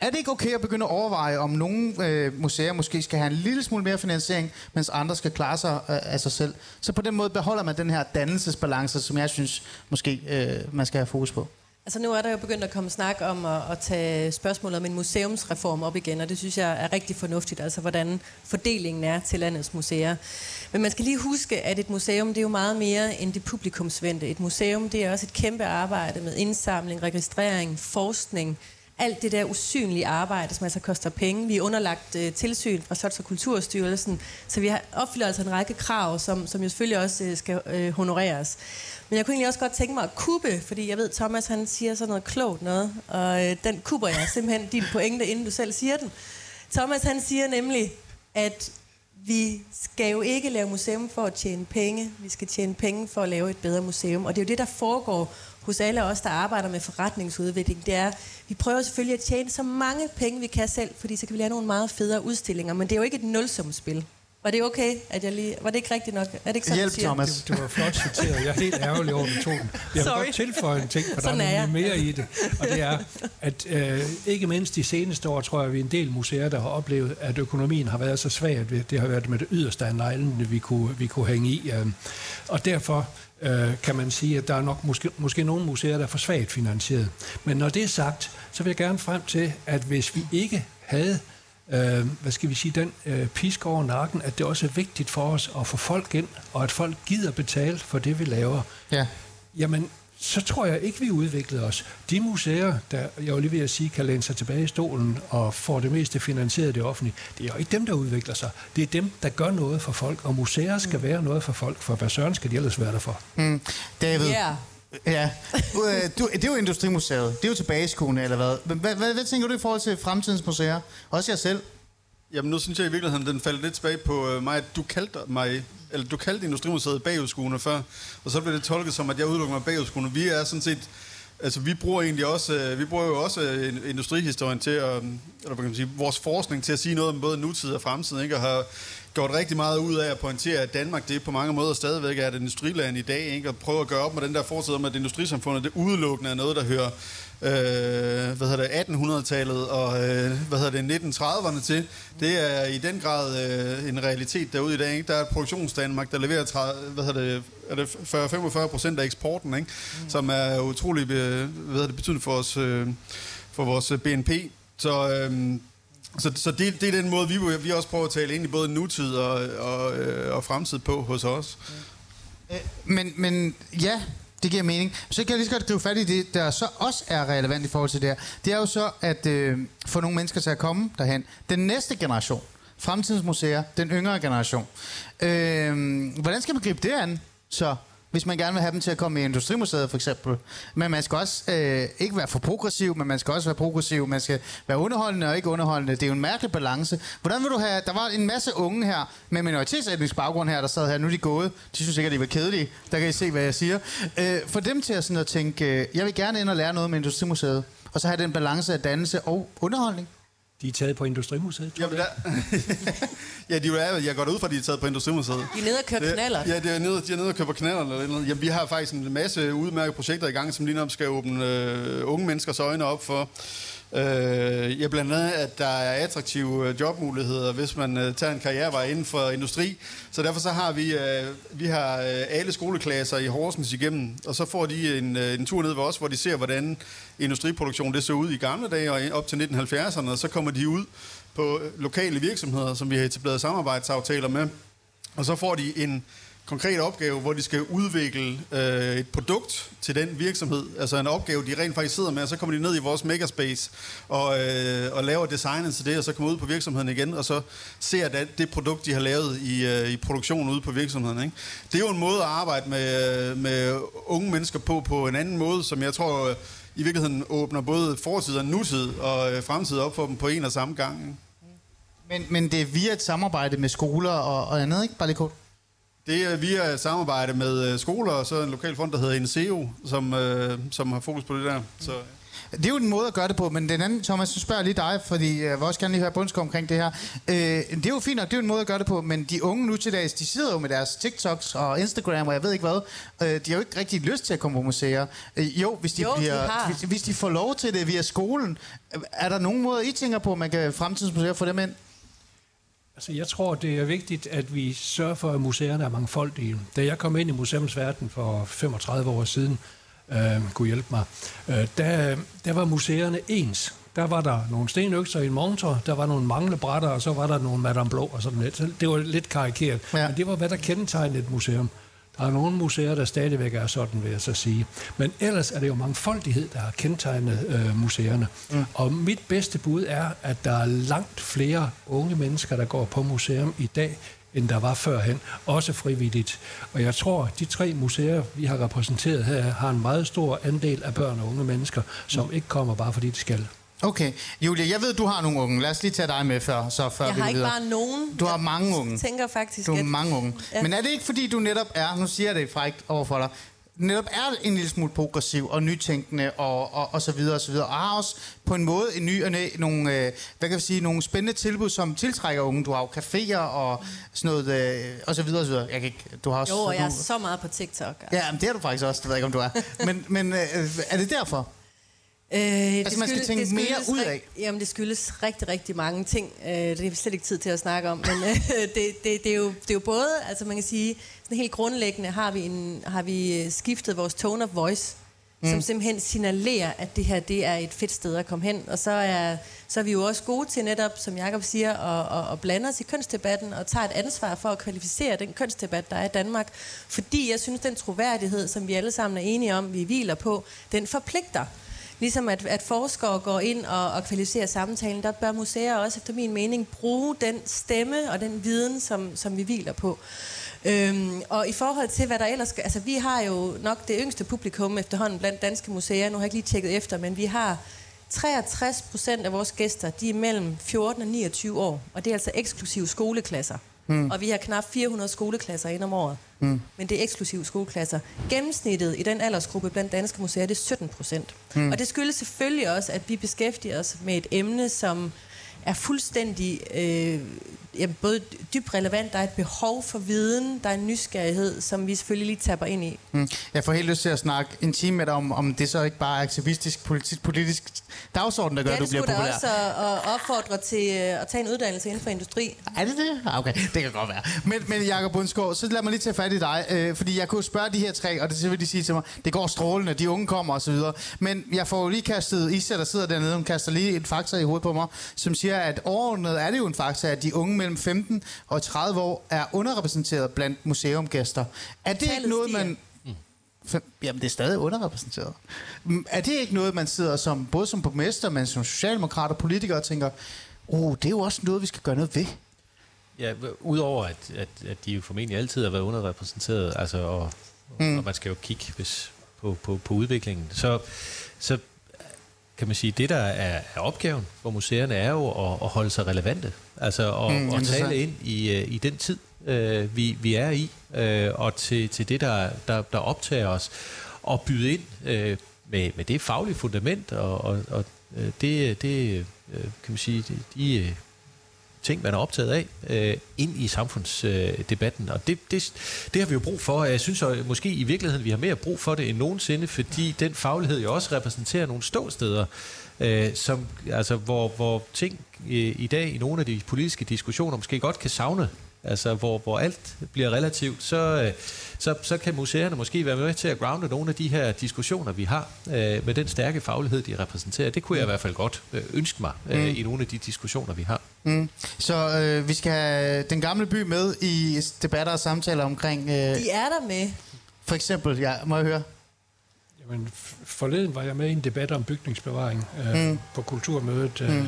Er det ikke okay at begynde at overveje, om nogle øh, museer måske skal have en lille smule mere finansiering, mens andre skal klare sig øh, af sig selv? Så på den måde beholder man den her dannelsesbalance, som jeg synes måske øh, man skal have fokus på.
Altså nu er der jo begyndt at komme snak om at, at tage spørgsmålet om en museumsreform op igen, og det synes jeg er rigtig fornuftigt, altså hvordan fordelingen er til landets museer. Men man skal lige huske, at et museum det er jo meget mere end det publikumsvendte. Et museum det er også et kæmpe arbejde med indsamling, registrering, forskning, alt det der usynlige arbejde, som altså koster penge. Vi er underlagt øh, tilsyn fra Slots- og Kulturstyrelsen, så vi har opfylder altså en række krav, som, som jo selvfølgelig også øh, skal øh, honoreres. Men jeg kunne egentlig også godt tænke mig at kubbe, fordi jeg ved, Thomas han siger sådan noget klogt noget, og øh, den kubber jeg simpelthen din pointe, inden du selv siger den. Thomas han siger nemlig, at vi skal jo ikke lave museum for at tjene penge. Vi skal tjene penge for at lave et bedre museum. Og det er jo det, der foregår hos alle os, der arbejder med forretningsudvikling. Det er, vi prøver selvfølgelig at tjene så mange penge, vi kan selv, fordi så kan vi lave nogle meget federe udstillinger. Men det er jo ikke et nulsumspil. Var det okay, at jeg lige... Var det ikke rigtigt nok? Er det ikke sådan,
Hjælp,
du siger?
Thomas.
Det, det var flot citeret. Jeg er helt ærgerlig over, at du tog den. Jeg vil
Sorry.
godt tilføje en ting, for der
Sådan
er
er jeg.
mere i det. Og det er, at øh, ikke mindst de seneste år, tror jeg, vi er en del museer, der har oplevet, at økonomien har været så svag, at det har været med det yderste af neglen, vi kunne, vi kunne hænge i. Øh. Og derfor øh, kan man sige, at der er nok måske, måske nogle museer, der er for svagt finansieret. Men når det er sagt, så vil jeg gerne frem til, at hvis vi ikke havde øh, hvad skal vi sige, den øh, pisk over nakken, at det også er vigtigt for os at få folk ind, og at folk gider betale for det, vi laver.
Ja.
Jamen, så tror jeg ikke, vi udviklede os. De museer, der, jeg var lige ved at sige, kan læne sig tilbage i stolen og får det meste finansieret af det offentlige, det er jo ikke dem, der udvikler sig. Det er dem, der gør noget for folk, og museer skal være noget for folk, for hvad søren skal de ellers være der for?
Mm. David,
Ja.
Ja, Øh, du, det er jo Industrimuseet. Det er jo tilbageskuende, eller hvad? Hvad, hvad, hvad tænker du i forhold til fremtidens museer? Også jeg selv.
Jamen nu synes jeg i virkeligheden, den faldt lidt tilbage på øh, mig, at du kaldte mig, eller du kaldte Industrimuseet bagudskuende før, og så blev det tolket som, at jeg udelukker mig bagudskuende. Vi er sådan set, altså vi bruger egentlig også, øh, vi bruger jo også øh, industrihistorien til at, eller hvad kan man sige, vores forskning til at sige noget om både nutid og fremtid, ikke? Og har gjort rigtig meget ud af at pointere, at Danmark det på mange måder stadigvæk er et industriland i dag, ikke? Og prøve at gøre op med den der fortid om, at industrisamfundet det udelukkende er noget, der hører øh, hvad hedder det, 1800-tallet og øh, hvad hedder det, 1930'erne til. Det er i den grad øh, en realitet derude i dag. Ikke? Der er et produktionsdanmark, der leverer 30, hvad hedder det, er det 40-45 procent af eksporten, ikke? Mm. som er utrolig be, hvad hedder det, betydende for, os, øh, for vores BNP. Så, øh, så, så det, det er den måde, vi, vi også prøver at tale ind i både nutid og, og, øh, og fremtid på hos os.
Øh, men, men ja, det giver mening. Så kan jeg lige så godt gribe fat i det, der så også er relevant i forhold til det her. Det er jo så, at øh, få nogle mennesker til at komme derhen. Den næste generation, fremtidens museer, den yngre generation. Øh, hvordan skal man gribe det an, så? Hvis man gerne vil have dem til at komme i Industrimuseet for eksempel. Men man skal også øh, ikke være for progressiv, men man skal også være progressiv. Man skal være underholdende og ikke underholdende. Det er jo en mærkelig balance. Hvordan vil du have... Der var en masse unge her med minoritetsetnisk baggrund her, der sad her. Nu er de gået. De synes sikkert, de var kedelige. Der kan I se, hvad jeg siger. Øh, for dem til at, sådan at tænke, øh, jeg vil gerne ind og lære noget med Industrimuseet. Og så have den balance af dannelse og underholdning.
De er taget på Industrimuseet.
Jamen, der, ja, de er, jeg går ud fra, at de er taget på Industrimuseet.
De er nede og kører
Det-
knaller.
Ja, det er nede, de er nede og køber knaller eller noget. Jamen, vi har faktisk en masse udmærkede projekter i gang, som lige nok skal åbne øh, unge menneskers øjne op for. Øh, ja, blandt andet, at der er attraktive øh, jobmuligheder, hvis man øh, tager en karrierevej inden for industri. Så derfor så har vi, øh, vi har øh, alle skoleklasser i Horsens igennem, og så får de en, øh, en tur ned ved os, hvor de ser, hvordan industriproduktion det så ud i gamle dage og op til 1970'erne, og så kommer de ud på øh, lokale virksomheder, som vi har etableret samarbejdsaftaler med, og så får de en konkret opgave, hvor de skal udvikle øh, et produkt til den virksomhed. Altså en opgave, de rent faktisk sidder med, og så kommer de ned i vores makerspace og, øh, og laver designet til det, og så kommer ud på virksomheden igen, og så ser det, det produkt, de har lavet i, øh, i produktionen ude på virksomheden. Ikke? Det er jo en måde at arbejde med, øh, med unge mennesker på, på en anden måde, som jeg tror øh, i virkeligheden åbner både fortid og nutid og øh, fremtid op for dem på en og samme gang. Ikke?
Men, men det er via et samarbejde med skoler og, og andet, ikke? Bare lige kort.
Det er via et samarbejde med øh, skoler og så en lokal fond, der hedder NCO, som, øh, som har fokus på det der. Så,
Det er jo en måde at gøre det på, men den anden, Thomas, så spørger lige dig, fordi jeg vil også gerne lige høre Bundsgaard omkring det her. Øh, det er jo fint nok, det er jo en måde at gøre det på, men de unge nu til dags, de sidder jo med deres TikToks og Instagram, og jeg ved ikke hvad. Øh, de har jo ikke rigtig lyst til at komme på museer. Øh, jo, hvis de,
Jo, de
bliver,
har.
hvis, hvis de får lov til det via skolen, øh, er der nogen måde, I tænker på, at man kan fremtidsmuseer få dem ind?
Altså, jeg tror, det er vigtigt, at vi sørger for, at museerne er mangfoldige. Da jeg kom ind i museumsverdenen for 35 år siden, øh, kunne hjælpe mig, øh, der, der var museerne ens. Der var der nogle stenøkser i en monitor, der var nogle manglebrætter, og så var der nogle Madame Blå og sådan lidt. Det var lidt karikeret,
ja.
men det var, hvad der kendetegnede et museum. Der er nogle museer, der stadigvæk er sådan, vil jeg så sige. Men ellers er det jo mangfoldighed, der har kendetegnet øh, museerne. Mm. Og mit bedste bud er, at der er langt flere unge mennesker, der går på museum i dag, end der var førhen, også frivilligt. Og jeg tror, at de tre museer, vi har repræsenteret her, har en meget stor andel af børn og unge mennesker, som ikke kommer bare fordi de skal.
Okay. Julia, jeg ved, du har nogle unge. Lad os lige tage dig med før, så før
Jeg
vi
har ikke
videre.
bare nogen.
Du har
Jeg
mange unge.
tænker faktisk,
Du har
at...
mange unge. Ja. Men er det ikke, fordi du netop er, nu siger jeg det frækt over for dig, netop er en lille smule progressiv og nytænkende og, og, og så videre og så videre. Og har også på en måde en ny nogle, øh, hvad kan vi sige, nogle spændende tilbud, som tiltrækker unge. Du har jo caféer og sådan noget, øh, og så videre og så videre. Jeg kan ikke, du har også,
Jo, og jeg er
du,
så meget på TikTok.
Ja, men det er du faktisk også, det ved jeg ikke, om du er. Men, men øh, er det derfor?
Øh,
Altså, man skal tænke mere
skyldes
ud af.
Jamen, det skyldes rigtig, rigtig mange ting. Øh, det er slet ikke tid til at snakke om. Men øh, det, det, det, er jo, det er jo både, altså man kan sige, sådan helt grundlæggende har vi, en, har vi øh, skiftet vores tone of voice, mm. som simpelthen signalerer, at det her det er et fedt sted at komme hen. Og så er, så er vi jo også gode til netop, som Jakob siger, at, at, at blande os i kønsdebatten og tage et ansvar for at kvalificere den kønsdebat, der er i Danmark. Fordi jeg synes, den troværdighed, som vi alle sammen er enige om, vi hviler på, den forpligter. Ligesom at, at forskere går ind og, og kvalificerer samtalen, der bør museer også efter min mening bruge den stemme og den viden, som, som vi hviler på. Øhm, og i forhold til, hvad der ellers... Altså, vi har jo nok det yngste publikum efterhånden blandt danske museer. Nu har jeg ikke lige tjekket efter, men vi har 63 procent af vores gæster, de er mellem 14 og 29 år. Og det er altså eksklusive skoleklasser. Mm. Og vi har knap 400 skoleklasser ind om året. Mm. Men det er eksklusive skoleklasser. Gennemsnittet i den aldersgruppe blandt danske museer, det er 17 procent. Mm. Og det skyldes selvfølgelig også, at vi beskæftiger os med et emne, som er fuldstændig øh, jamen, både dybt relevant. Der er et behov for viden, der er en nysgerrighed, som vi selvfølgelig lige tapper ind i.
Mm. Jeg får helt lyst til at snakke en time med dig om, om det så ikke bare er aktivistisk, politisk, politisk dagsorden, der gør,
Ja,
at du
det
bliver
skulle da
populær.
også at, at opfordre til øh, at tage en uddannelse inden for industri.
Er det det? Ah, Okay, det kan godt være. Men, men Jakob Bundsgaard, så lad mig lige tage fat i dig, øh, fordi jeg kunne spørge de her tre, og det så vil de sige til mig, det går strålende, de unge kommer osv. Men jeg får jo lige kastet, Isa, der sidder dernede, hun kaster lige et fakta i hovedet på mig, som siger, at overordnet er det jo en fakta, at de unge mellem 15 og 30 år er underrepræsenteret blandt museumgæster. Er det ikke noget, man... Jamen, det er stadig underrepræsenteret. Mm, Er det ikke noget, man sidder som, både som borgmester, men som socialdemokrat og politiker og tænker, oh, det er jo også noget, vi skal gøre noget ved?
Ja, udover at, at, at de jo formentlig altid har været underrepræsenteret, altså, og, mm. og man skal jo kigge hvis, på, på, på udviklingen, så, så kan man sige, det der er, er opgaven for museerne er jo at, at holde sig relevante, altså at,
Mm,
at tale ind i, øh, i den tid, øh, vi, vi er i, øh, og til, til det, der, der, der optager os, og byde ind øh, med, med det faglige fundament, og, og, og øh, det, det øh, kan man sige, de, de ting, man er optaget af, øh, ind i samfundsdebatten. Og det, det, det har vi jo brug for. Jeg synes at måske i virkeligheden, vi har mere brug for det end nogensinde, fordi den faglighed jo også repræsenterer nogle ståsteder, øh, som, altså, hvor, hvor ting øh, i dag i nogle af de politiske diskussioner måske godt kan savne Altså, hvor, hvor alt bliver relativt, så, øh, så, så kan museerne måske være med til at grounde nogle af de her diskussioner, vi har, øh, med den stærke faglighed, de repræsenterer. Det kunne jeg i hvert fald godt øh, ønske mig øh, i nogle af de diskussioner, vi har.
Mm. Så øh, vi skal have den gamle by med i debatter og samtaler omkring, øh,
De er der med.
for eksempel, ja, må jeg høre?
Jamen, forleden var jeg med i en debat om bygningsbevaring øh, mm. på kulturmødet. Øh,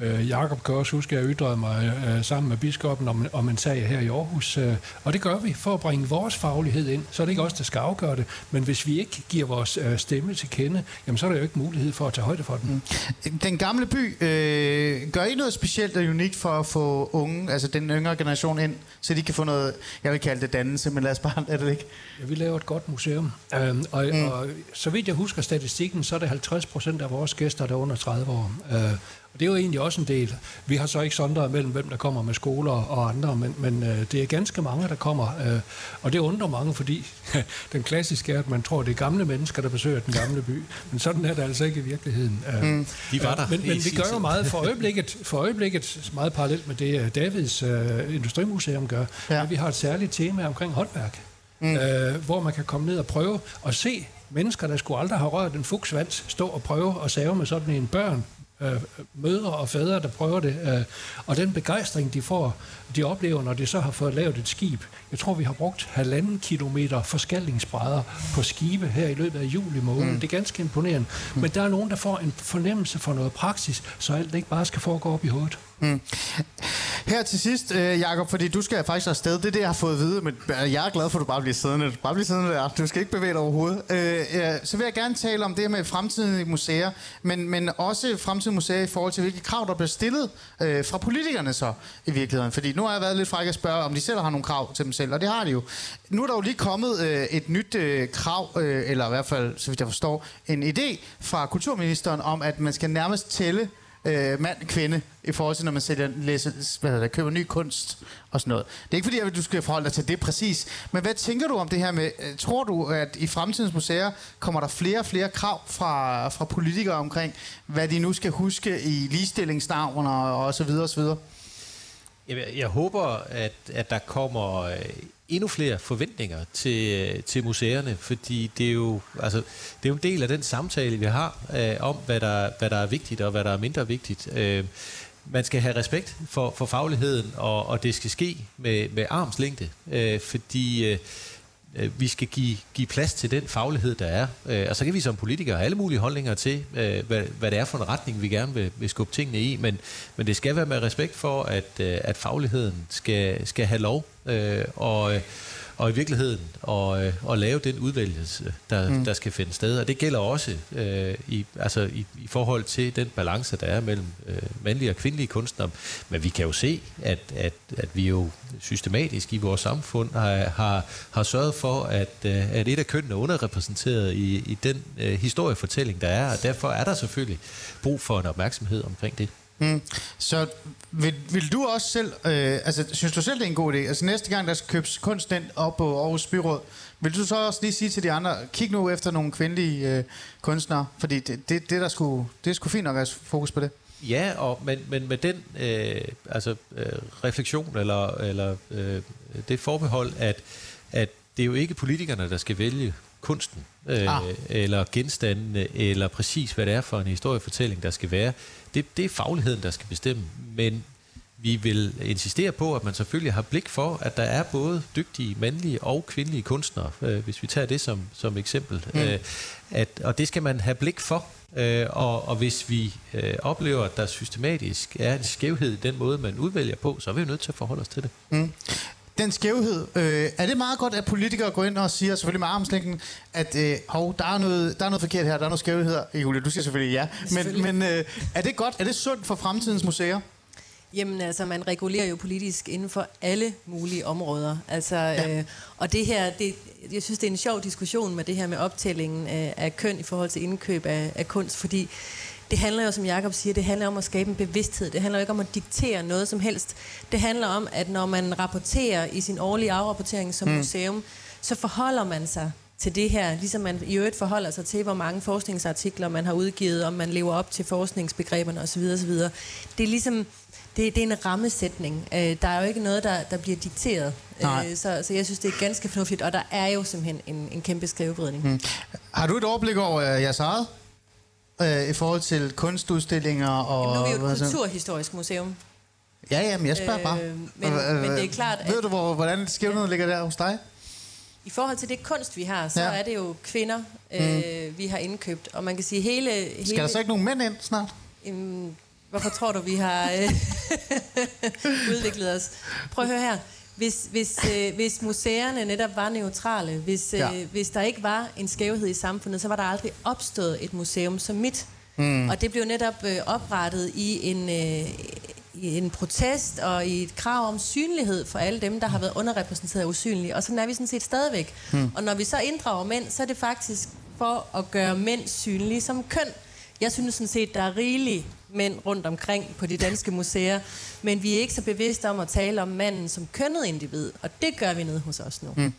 Øh, Jakob kan også huske, at jeg ytrede mig øh, sammen med biskoppen om, om en sag her i Aarhus. Øh, og det gør vi for at bringe vores faglighed ind. Så er det ikke os, der skal afgøre det. Men hvis vi ikke giver vores øh, stemme til kende, jamen så er der jo ikke mulighed for at tage højde for den.
Mm. Den gamle by, øh, gør I noget specielt og unikt for at få unge, altså den yngre generation ind, så de kan få noget, jeg vil kalde det dannelse, men lad os bare, er det ikke?
Ja, vi laver et godt museum. Øhm, og, mm. og så vidt jeg husker statistikken, så er det 50 procent af vores gæster, der er under 30 år. Øh, og det er jo egentlig også en del. Vi har så ikke sondret mellem, hvem der kommer med skoler og andre, men, men øh, det er ganske mange, der kommer. Øh, og det undrer mange, fordi den klassiske er, at man tror, det er gamle mennesker, der besøger den gamle by. Men sådan er det altså ikke i virkeligheden. Øh,
mm. De var der.
Øh, men, men vi gør jo meget for øjeblikket, for øjeblikket meget parallelt med det, øh, Davids øh, Industrimuseum gør. Ja. At vi har et særligt tema omkring håndværk. Mm. Øh, hvor man kan komme ned og prøve at se mennesker, der skulle aldrig have rørt en fugtsvans, stå og prøve at save med sådan en børn, øh, mødre og fædre, der prøver det. Øh, og den begejstring, de får, de oplever, når de så har fået lavet et skib. Jeg tror, vi har brugt halvanden kilometer forskaldingsbrædder på skibe her i løbet af juli måned. Mm. Det er ganske imponerende. Mm. Men der er nogen, der får en fornemmelse for noget praksis, så alt ikke bare skal foregå op i hovedet. Mm.
Her til sidst, øh, Jakob, fordi du skal faktisk afsted. Det er det, jeg har fået at vide, men jeg er glad for, at du bare bliver siddende. Bare bliver siddende der. Du skal ikke bevæge dig overhovedet. Øh, så vil jeg gerne tale om det her med fremtiden i museer, men, men også fremtiden museer i forhold til, hvilke krav, der bliver stillet øh, fra politikerne så i virkeligheden. Fordi nu har jeg været lidt fræk at spørge, om de selv har nogle krav til dem selv, og det har de jo. Nu er der jo lige kommet øh, et nyt øh, krav, øh, eller i hvert fald, så vidt jeg forstår, en idé fra kulturministeren om, at man skal nærmest tælle øh, mand kvinde i forhold til, når man sælger, læser, hvad hedder det, køber ny kunst og sådan noget. Det er ikke fordi, at du skal forholde dig til det præcis, men hvad tænker du om det her med, øh, tror du, at i fremtidens museer kommer der flere og flere krav fra, fra politikere omkring, hvad de nu skal huske i ligestillingsnavn og, og så videre og så videre?
Jeg, jeg håber, at, at der kommer øh, endnu flere forventninger til, øh, til museerne, fordi det er, jo, altså, det er jo en del af den samtale, vi har øh, om, hvad der, hvad der er vigtigt og hvad der er mindre vigtigt. Øh, man skal have respekt for, for fagligheden, og, og det skal ske med, med armslængde, øh, fordi øh, øh, vi skal give, give plads til den faglighed, der er. Øh, og så kan vi som politikere have alle mulige holdninger til, øh, hvad, hvad det er for en retning, vi gerne vil, vil skubbe tingene i, men, men det skal være med respekt for, at, øh, at fagligheden skal, skal have lov. Øh, og, øh, og i virkeligheden at, øh, at lave den udvælgelse, der, mm. der skal finde sted. Og det gælder også øh, i, altså i, i forhold til den balance, der er mellem øh, mandlige og kvindelige kunstnere. Men vi kan jo se, at, at, at vi jo systematisk i vores samfund har, har, har sørget for, at, øh, at et af kønnene er underrepræsenteret i, i den øh, historiefortælling, der er. Og derfor er der selvfølgelig brug for en opmærksomhed omkring det. Mm.
Så vil, vil du også selv, øh, altså synes du selv, det er en god idé? Altså næste gang, der skal købes kunst den op på Aarhus Byråd, vil du så også lige sige til de andre, kig nu efter nogle kvindelige øh, kunstnere, fordi det, det, det, der skulle, det er sgu fint nok at fokus på det.
Ja, og, men, men med den øh, altså, øh, refleksion eller, eller øh, det forbehold, at, at det er jo ikke politikerne, der skal vælge kunsten, øh, ah. eller genstandene, eller præcis hvad det er for en historiefortælling, der skal være. Det, det er fagligheden, der skal bestemme, men vi vil insistere på, at man selvfølgelig har blik for, at der er både dygtige mandlige og kvindelige kunstnere, øh, hvis vi tager det som, som eksempel. Mm. Øh, at, og det skal man have blik for. Øh, og, og hvis vi øh, oplever, at der systematisk er en skævhed i den måde, man udvælger på, så er vi jo nødt til at forholde os til det. Mm
den skævhed, øh, er det meget godt, at politikere går ind og siger, selvfølgelig med armslængden, at øh, hov, der, er noget, der er noget forkert her, der er noget skævhed her. Julie, du siger selvfølgelig ja. Men, selvfølgelig. men øh, er det godt, er det sundt for fremtidens museer?
Jamen altså, man regulerer jo politisk inden for alle mulige områder. Altså, ja. øh, og det her, det, jeg synes, det er en sjov diskussion med det her med optællingen af, af køn i forhold til indkøb af, af kunst, fordi det handler jo, som Jakob siger, det handler om at skabe en bevidsthed. Det handler jo ikke om at diktere noget som helst. Det handler om, at når man rapporterer i sin årlige afrapportering som mm. museum, så forholder man sig til det her, ligesom man i øvrigt forholder sig til, hvor mange forskningsartikler man har udgivet, om man lever op til forskningsbegreberne osv. osv. Det er ligesom, det, det er en rammesætning. Øh, der er jo ikke noget, der, der bliver dikteret. Øh, så, så jeg synes, det er ganske fornuftigt, og der er jo simpelthen en, en kæmpe skrivebredning. Mm.
Har du et overblik over uh, jeres eget? Øh, i forhold til kunstudstillinger og...
Jamen, nu er vi jo et kulturhistorisk museum.
Ja, ja, men jeg spørger bare. Øh,
men, øh, men det er klart,
Ved du, hvor, hvordan skævnheden ja. ligger der hos dig?
I forhold til det kunst, vi har, så ja. er det jo kvinder, øh, mm. vi har indkøbt. Og man kan sige hele... hele
Skal der så ikke nogen mænd ind snart?
Øhm, Hvorfor tror du, vi har øh, udviklet os? Prøv at høre her. Hvis, hvis, øh, hvis museerne netop var neutrale, hvis, øh,
Ja.
hvis der ikke var en skævhed i samfundet, så var der aldrig opstået et museum som mit. Mm. Og det blev netop øh, oprettet i en, øh, i en protest og i et krav om synlighed for alle dem, der har været underrepræsenteret og usynlige. Og sådan er vi sådan set stadigvæk. Mm. Og når vi så inddrager mænd, så er det faktisk for at gøre mænd synlige som køn. Jeg synes sådan set, der er rigeligt mænd rundt omkring på de danske museer, men vi er ikke så bevidste om at tale om manden som kønnet individ, og det gør vi nede hos os nu. Mm.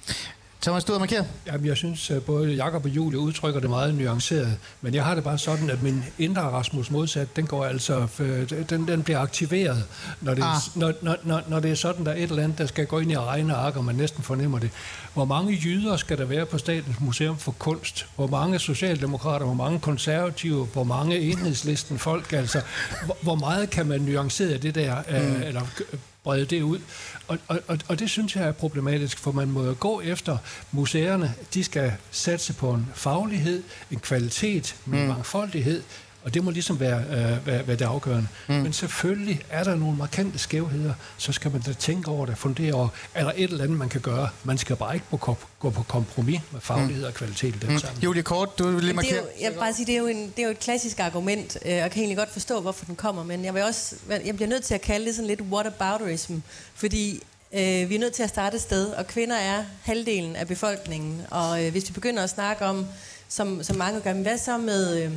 Thomas, du er markeret.
Jamen, jeg synes, at både Jakob og Julie udtrykker det meget nuanceret, men jeg har det bare sådan, at min indre Rasmus modsat, den går altså, øh, den, den bliver aktiveret, når det,
Ah.
når, når, når, når det er sådan, der er et eller andet, der skal gå ind i regneark, og man næsten fornemmer det. Hvor mange jyder skal der være på Statens Museum for Kunst? Hvor mange socialdemokrater, hvor mange konservative, hvor mange enhedslisten folk, altså, hvor, hvor meget kan man nuancere det der, øh, eller øh, brede det ud. Og, og, og, og det synes jeg er problematisk, for man må jo gå efter museerne. De skal satse på en faglighed, en kvalitet, en mangfoldighed, og det må ligesom være, øh, være, være det afgørende. Mm. Men selvfølgelig er der nogle markante skævheder, så skal man da tænke over det, fundere over, er der et eller andet, man kan gøre. Man skal bare ikke på, kop- gå på kompromis med faglighed og kvalitet i den mm. sammen.
Julie Kort, du vil lige
Det er
markere.
jo, jeg vil bare sige, det er jo, en, det er jo et klassisk argument, øh, og jeg kan egentlig godt forstå, hvorfor den kommer, men jeg, vil også, jeg bliver nødt til at kalde det sådan lidt whatabouterism, fordi øh, vi er nødt til at starte et sted, og kvinder er halvdelen af befolkningen, og øh, hvis vi begynder at snakke om, som, som mange gør, men hvad så med... Øh,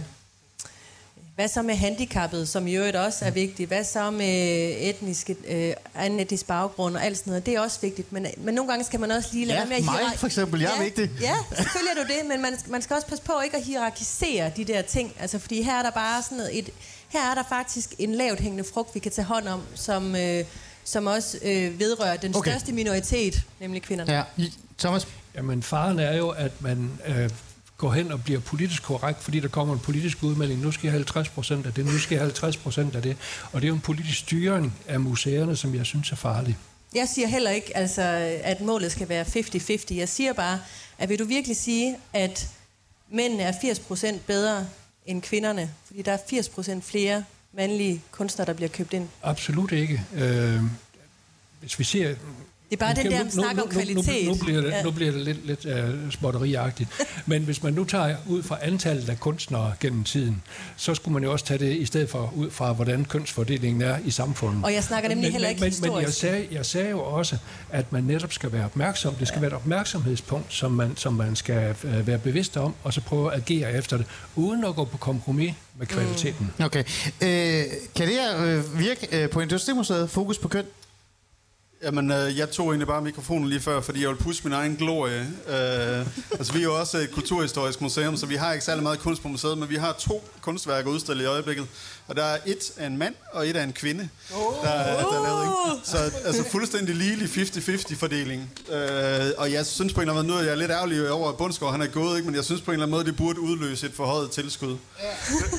hvad så med handicappet, som i øvrigt også er vigtigt? Hvad så med etniske, øh, anden etnisk baggrund og alt sådan noget? Det er også vigtigt, men, men nogle gange skal man også lige lade
Ja,
være med at
mig
hierar-
for eksempel. Jeg er
ja,
vigtig.
Ja, selvfølgelig er du det, men man, man skal også passe på ikke at hierarkisere de der ting. Altså, fordi her er der bare sådan noget, et, her er der faktisk en lavt hængende frugt, vi kan tage hånd om, som, øh, som også øh, vedrører den
Okay.
største minoritet, nemlig kvinderne.
Ja, Thomas.
Jamen, faren er jo, at man øh, går hen og bliver politisk korrekt, fordi der kommer en politisk udmelding. Nu skal jeg have 50 procent af det, nu skal jeg have 50 procent af det. Og det er jo en politisk styring af museerne, som jeg synes er farlig.
Jeg siger heller ikke, altså, at målet skal være 50-50. Jeg siger bare, at vil du virkelig sige, at mændene er 80% bedre end kvinderne? Fordi der er 80% flere mandlige kunstnere, der bliver købt ind.
Absolut ikke. Øh, hvis vi ser...
Det er bare den
Okay,
der snak om kvalitet.
Nu, nu, bliver det,
Ja.
nu bliver det lidt, lidt uh, småtteriagtigt. Men hvis man nu tager ud fra antallet af kunstnere gennem tiden, så skulle man jo også tage det i stedet for ud fra, hvordan kønsfordelingen er i samfundet.
Og jeg snakker nemlig
men,
heller ikke
men, men jeg,
historisk.
sagde, jeg sagde jo også, at man netop skal være opmærksom. Det skal ja. være et opmærksomhedspunkt, som man, som man skal uh, være bevidst om, og så prøve at agere efter det, uden at gå på kompromis med kvaliteten.
Okay. Øh, kan det her øh, virke øh, på Industrimuseet? Fokus på køn?
Jamen, øh, jeg tog egentlig bare mikrofonen lige før, fordi jeg ville pusse min egen glorie. Øh, altså, vi er jo også et kulturhistorisk museum, så vi har ikke særlig meget kunst på museet, men vi har to kunstværker udstillet i øjeblikket. Og der er et af en mand, og et af en kvinde, der, er- der er lavet. Ikke? Så altså, fuldstændig ligelig 50-50 fordeling. Øh, og jeg synes på en eller anden måde, nu er jeg lidt ærgerlig over, at Bundsgaard han er gået, ikke? men jeg synes på en eller anden måde, det burde udløse et forhøjet tilskud.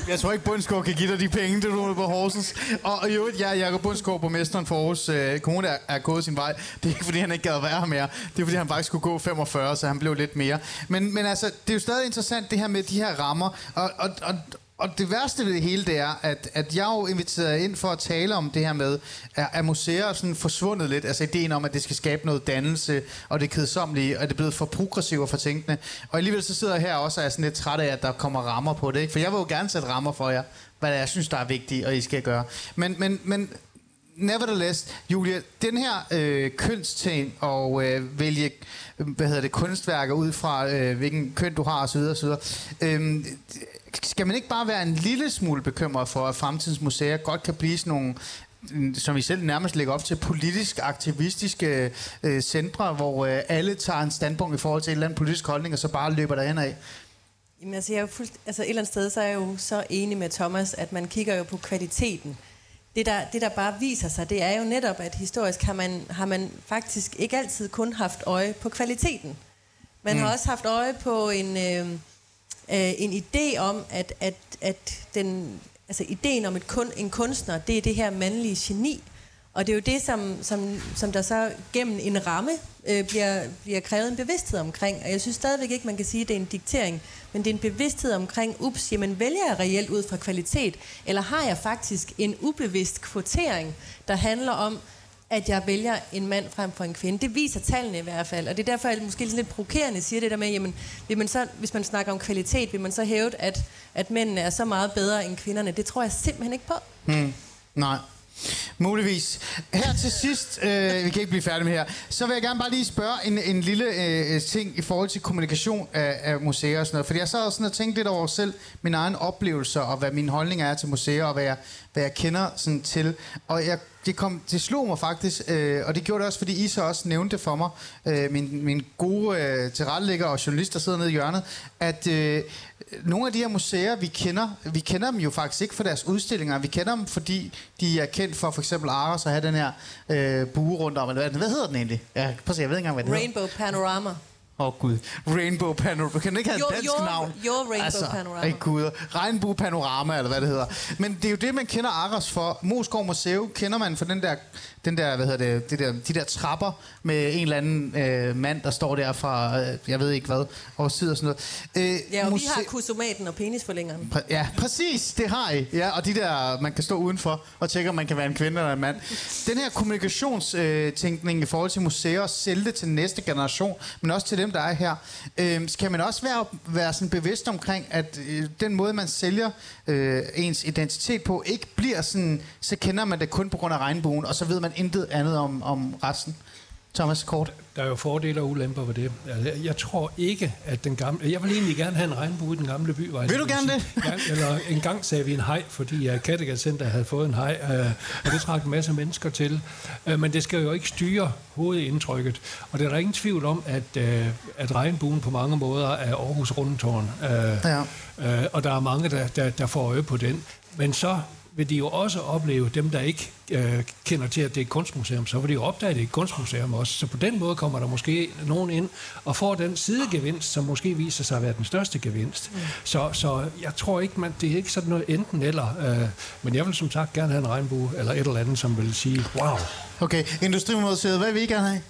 Jeg tror ikke, Bundsgaard kan give dig de penge, du er på Horsens. Og, og i øvrigt, jeg er Jacob Bundsgaard, borgmesteren for Aarhus øh, Kommune, er, er gået sin vej. Det er ikke, fordi han ikke gad være her mere. Det er, fordi han faktisk skulle gå 45, så han blev lidt mere. Men, men altså, det er jo stadig interessant, det her med de her rammer. Og, og, og, og det værste ved det hele, det er, at, at jeg er jo inviteret ind for at tale om det her med, at, at museer er sådan forsvundet lidt. Altså ideen om, at det skal skabe noget dannelse, og det kedsommelige, og det er blevet for progressivt og for tænkende. Og alligevel så sidder jeg her også og er sådan lidt træt af, at der kommer rammer på det. Ikke? For jeg vil jo gerne sætte rammer for jer, hvad jeg synes, der er vigtigt, og I skal gøre. Men, men, men nevertheless, Julia, den her øh, kønsting og øh, vælge hvad hedder det, kunstværker ud fra, øh, hvilken køn du har osv. osv. Øh, skal man ikke bare være en lille smule bekymret for, at fremtidens museer godt kan blive sådan nogle mm, som I selv nærmest lægger op til, politisk aktivistiske øh, centre, hvor øh, alle tager en standpunkt i forhold til en eller anden politisk holdning, og så bare løber derhen af.
Jamen, altså, jeg er jo fuldst- altså, et eller andet sted, så er jeg jo så enig med Thomas, at man kigger jo på kvaliteten. Det der, det, der bare viser sig, det er jo netop, at historisk har man, har man faktisk ikke altid kun haft øje på kvaliteten. Man mm. har også haft øje på en, øh, øh, en idé om, at, at, at den, altså ideen om et kun, en kunstner, det er det her mandlige geni. Og det er jo det, som, som, som der så gennem en ramme øh, bliver, bliver krævet en bevidsthed omkring. Og jeg synes stadigvæk ikke, man kan sige, at det er en diktering, men det er en bevidsthed omkring, ups, jamen vælger jeg reelt ud fra kvalitet, eller har jeg faktisk en ubevidst kvotering, der handler om, at jeg vælger en mand frem for en kvinde. Det viser tallene i hvert fald, og det er derfor, jeg måske lidt provokerende siger det der med, jamen, vil man så, hvis man snakker om kvalitet, vil man så hæve, at, at mændene er så meget bedre end kvinderne. Det tror jeg simpelthen ikke på.
Mm. Nej. Muligvis. Her til sidst, øh, vi kan ikke blive færdige med her, så vil jeg gerne bare lige spørge en, en lille øh, ting i forhold til kommunikation af, af museer og sådan noget. Fordi jeg så sådan og tænkte lidt over selv mine egne oplevelser, og hvad min holdning er til museer, og hvad jeg, hvad jeg kender sådan til. Og jeg, det, kom, det slog mig faktisk, øh, og det gjorde det også, fordi I så også nævnte for mig, øh, min, min gode øh, tilrettelægger og journalist, der sidder nede i hjørnet, at øh, nogle af de her museer, vi kender, vi kender dem jo faktisk ikke for deres udstillinger. Vi kender dem, fordi de er kendt for for eksempel Aros at have den her øh, bue rundt om. Eller hvad, hvad hedder den egentlig? Ja, prøv at se, jeg ved ikke engang, hvad den
Rainbow Panorama.
Åh oh, gud. Rainbow Panorama. Kan den ikke have
Your-
et dansk
your-
navn?
your Rainbow Panorama.
Ej gud. Regnbue Panorama, eller hvad det hedder. Men det er jo det, man kender Aros for. Moskov Museum kender man for den der, den der, hvad hedder det, det der, de der trapper med en eller anden øh, mand, der står der fra, øh, jeg ved ikke hvad, og sidder og sådan noget. Øh,
Ja, og vi
muse-
har kusomaten og penisforlængeren.
Præ- Ja, præcis, det har I. Ja, og de der, man kan stå udenfor og tjekke, om man kan være en kvinde eller en mand. Den her kommunikationstænkning i forhold til museer sælge det til næste generation, men også til dem, der er her, øh, kan man også være, være sådan bevidst omkring, at øh, den måde, man sælger øh, ens identitet på, ikke bliver sådan, så kender man det kun på grund af regnbuen, og så ved man intet andet om, om resten. Thomas Kort.
Der er jo fordele og ulemper ved det. Altså, jeg- tror ikke, at den gamle... Jeg vil egentlig gerne have en regnbue i den gamle by.
Vil du gerne det?
Ja, eller en gang sagde vi en hej, fordi uh, Kattegat Center havde fået en hej, uh, og det trak en masse mennesker til. Uh, men det skal jo ikke styre hovedindtrykket. Og der er der ingen tvivl om, at, uh, at regnbuen på mange måder er Aarhus Rundetårn. Uh,
Ja.
uh, og der er mange, der, der, der får øje på den. Men så vil de jo også opleve, dem der ikke øh, kender til, at det er et kunstmuseum, så vil de jo opdage, at det er et kunstmuseum også. Så på den måde kommer der måske nogen ind og får den sidegevinst, som måske viser sig at være den største gevinst. Mm. Så, så jeg tror ikke, man, det er ikke sådan noget enten eller. Øh, men jeg vil som sagt gerne have en regnbue, eller et eller andet, som vil sige, wow.
Okay, Industrimuseet, hvad vil I gerne have?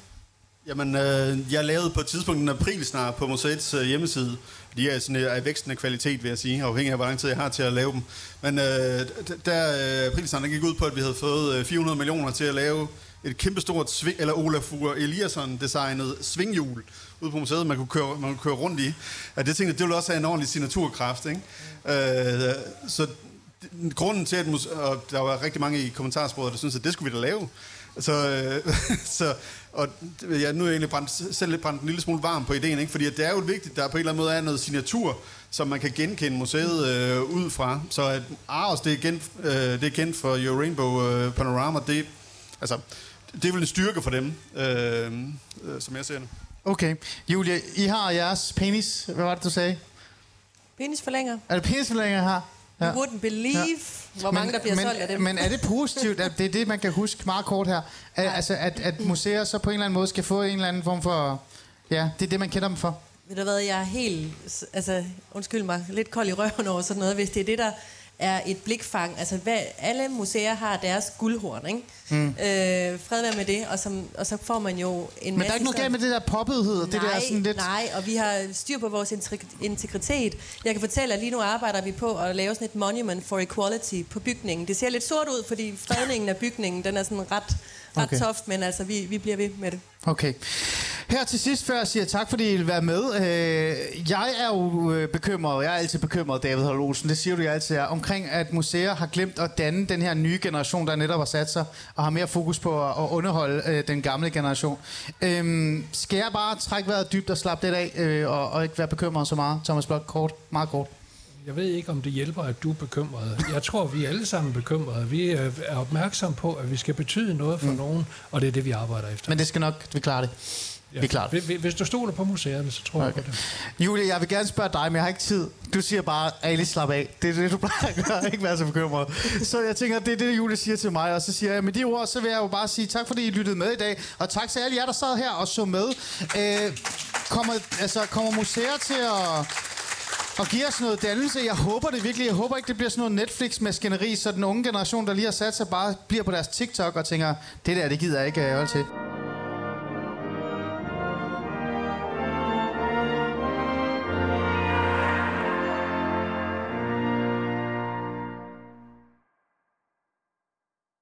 Jamen, øh, jeg lavede på et tidspunkt en aprilsnar på museets øh, hjemmeside. De er sådan øh, af vækstende kvalitet, vil jeg sige, afhængig af, hvor lang tid jeg har til at lave dem. Men øh, der øh, aprilsnaren gik ud på, at vi havde fået øh, 400 millioner til at lave et kæmpestort sving, eller Olafur Eliasson designet svinghjul ude på museet, man kunne køre, man kunne køre rundt i. At det tænkte det ville også have en ordentlig signaturkraft, ikke? Øh, så d- grunden til, at muse- og der var rigtig mange i kommentarsporet, der synes at det skulle vi da lave. Så, øh, så og ja, nu er jeg egentlig brændt, selv lidt brændt en lille smule varm på ideen, ikke? fordi at det er jo vigtigt, der på en eller anden måde er noget signatur, som man kan genkende museet øh, ud fra. Så at Aros, det er, gen, øh, det er kendt for Your Rainbow øh, Panorama, det, altså, det er vel en styrke for dem, øh, øh, som jeg ser det.
Okay. Julia, I har jeres penis. Hvad var det, du sagde?
Penisforlænger.
Er det penisforlænger, I har?
You wouldn't believe, ja. hvor mange der bliver
men,
solgt af dem.
Men er det positivt, at det er det, man kan huske meget kort her? At, altså, at, at museer så på en eller anden måde skal få en eller anden form for... Ja, det er det, man kender dem for.
Ved du hvad, jeg er helt, altså, undskyld mig, lidt kold i røven over sådan noget, hvis det er det, der er et blikfang. Altså, hvad, alle museer har deres guldhorn, ikke? Mm. Øh, fred være med det, og, som, og så får man jo en
Men
masse...
der er ikke noget galt med det der poppethed, og det
nej,
der sådan lidt...
nej, og vi har styr på vores integ- integritet. Jeg kan fortælle, at lige nu arbejder vi på at lave sådan et monument for equality på bygningen. Det ser lidt sort ud, fordi fredningen af bygningen, den er sådan ret, ret
Okay.
soft, men altså, vi, vi bliver ved med det.
Okay. Her til sidst, før jeg siger tak, fordi I vil være med. Øh, jeg er jo øh, bekymret, jeg er altid bekymret, David Holm Olsen, det siger du jo altid er, omkring at museer har glemt at danne den her nye generation, der netop har sat sig, og har mere fokus på at, at underholde øh, den gamle generation. Øh, skal jeg bare trække vejret dybt og slappe lidt af, øh, og, og ikke være bekymret så meget? Thomas Blok, kort, meget kort.
Jeg ved ikke, om det hjælper, at du er bekymret. Jeg tror, vi er alle sammen bekymrede. Vi øh, er opmærksomme på, at vi skal betyde noget for mm. nogen, og det er det, vi arbejder efter.
Men det skal nok, vi klarer det.
Ja.
Vi klarer det.
Hvis- du stoler på museerne, så tror okay. jeg på det.
Julie, jeg vil gerne spørge dig, men jeg har ikke tid. Du siger bare, Ali, slap af. Det er det, du plejer at gøre. Ikke være så bekymret. Så jeg tænker, det er det, Julie siger til mig. Og så siger jeg, med de ord, så vil jeg jo bare sige tak, fordi I lyttede med i dag. Og tak til alle jer, der sad her og så med. Øh, kommer, altså, kommer museer til at og giver os noget dannelse. Jeg håber det virkelig. Jeg håber ikke, det bliver sådan noget Netflix-maskineri, så den unge generation, der lige har sat sig, bare bliver på deres TikTok og tænker, det der, det gider jeg ikke øh, holde til.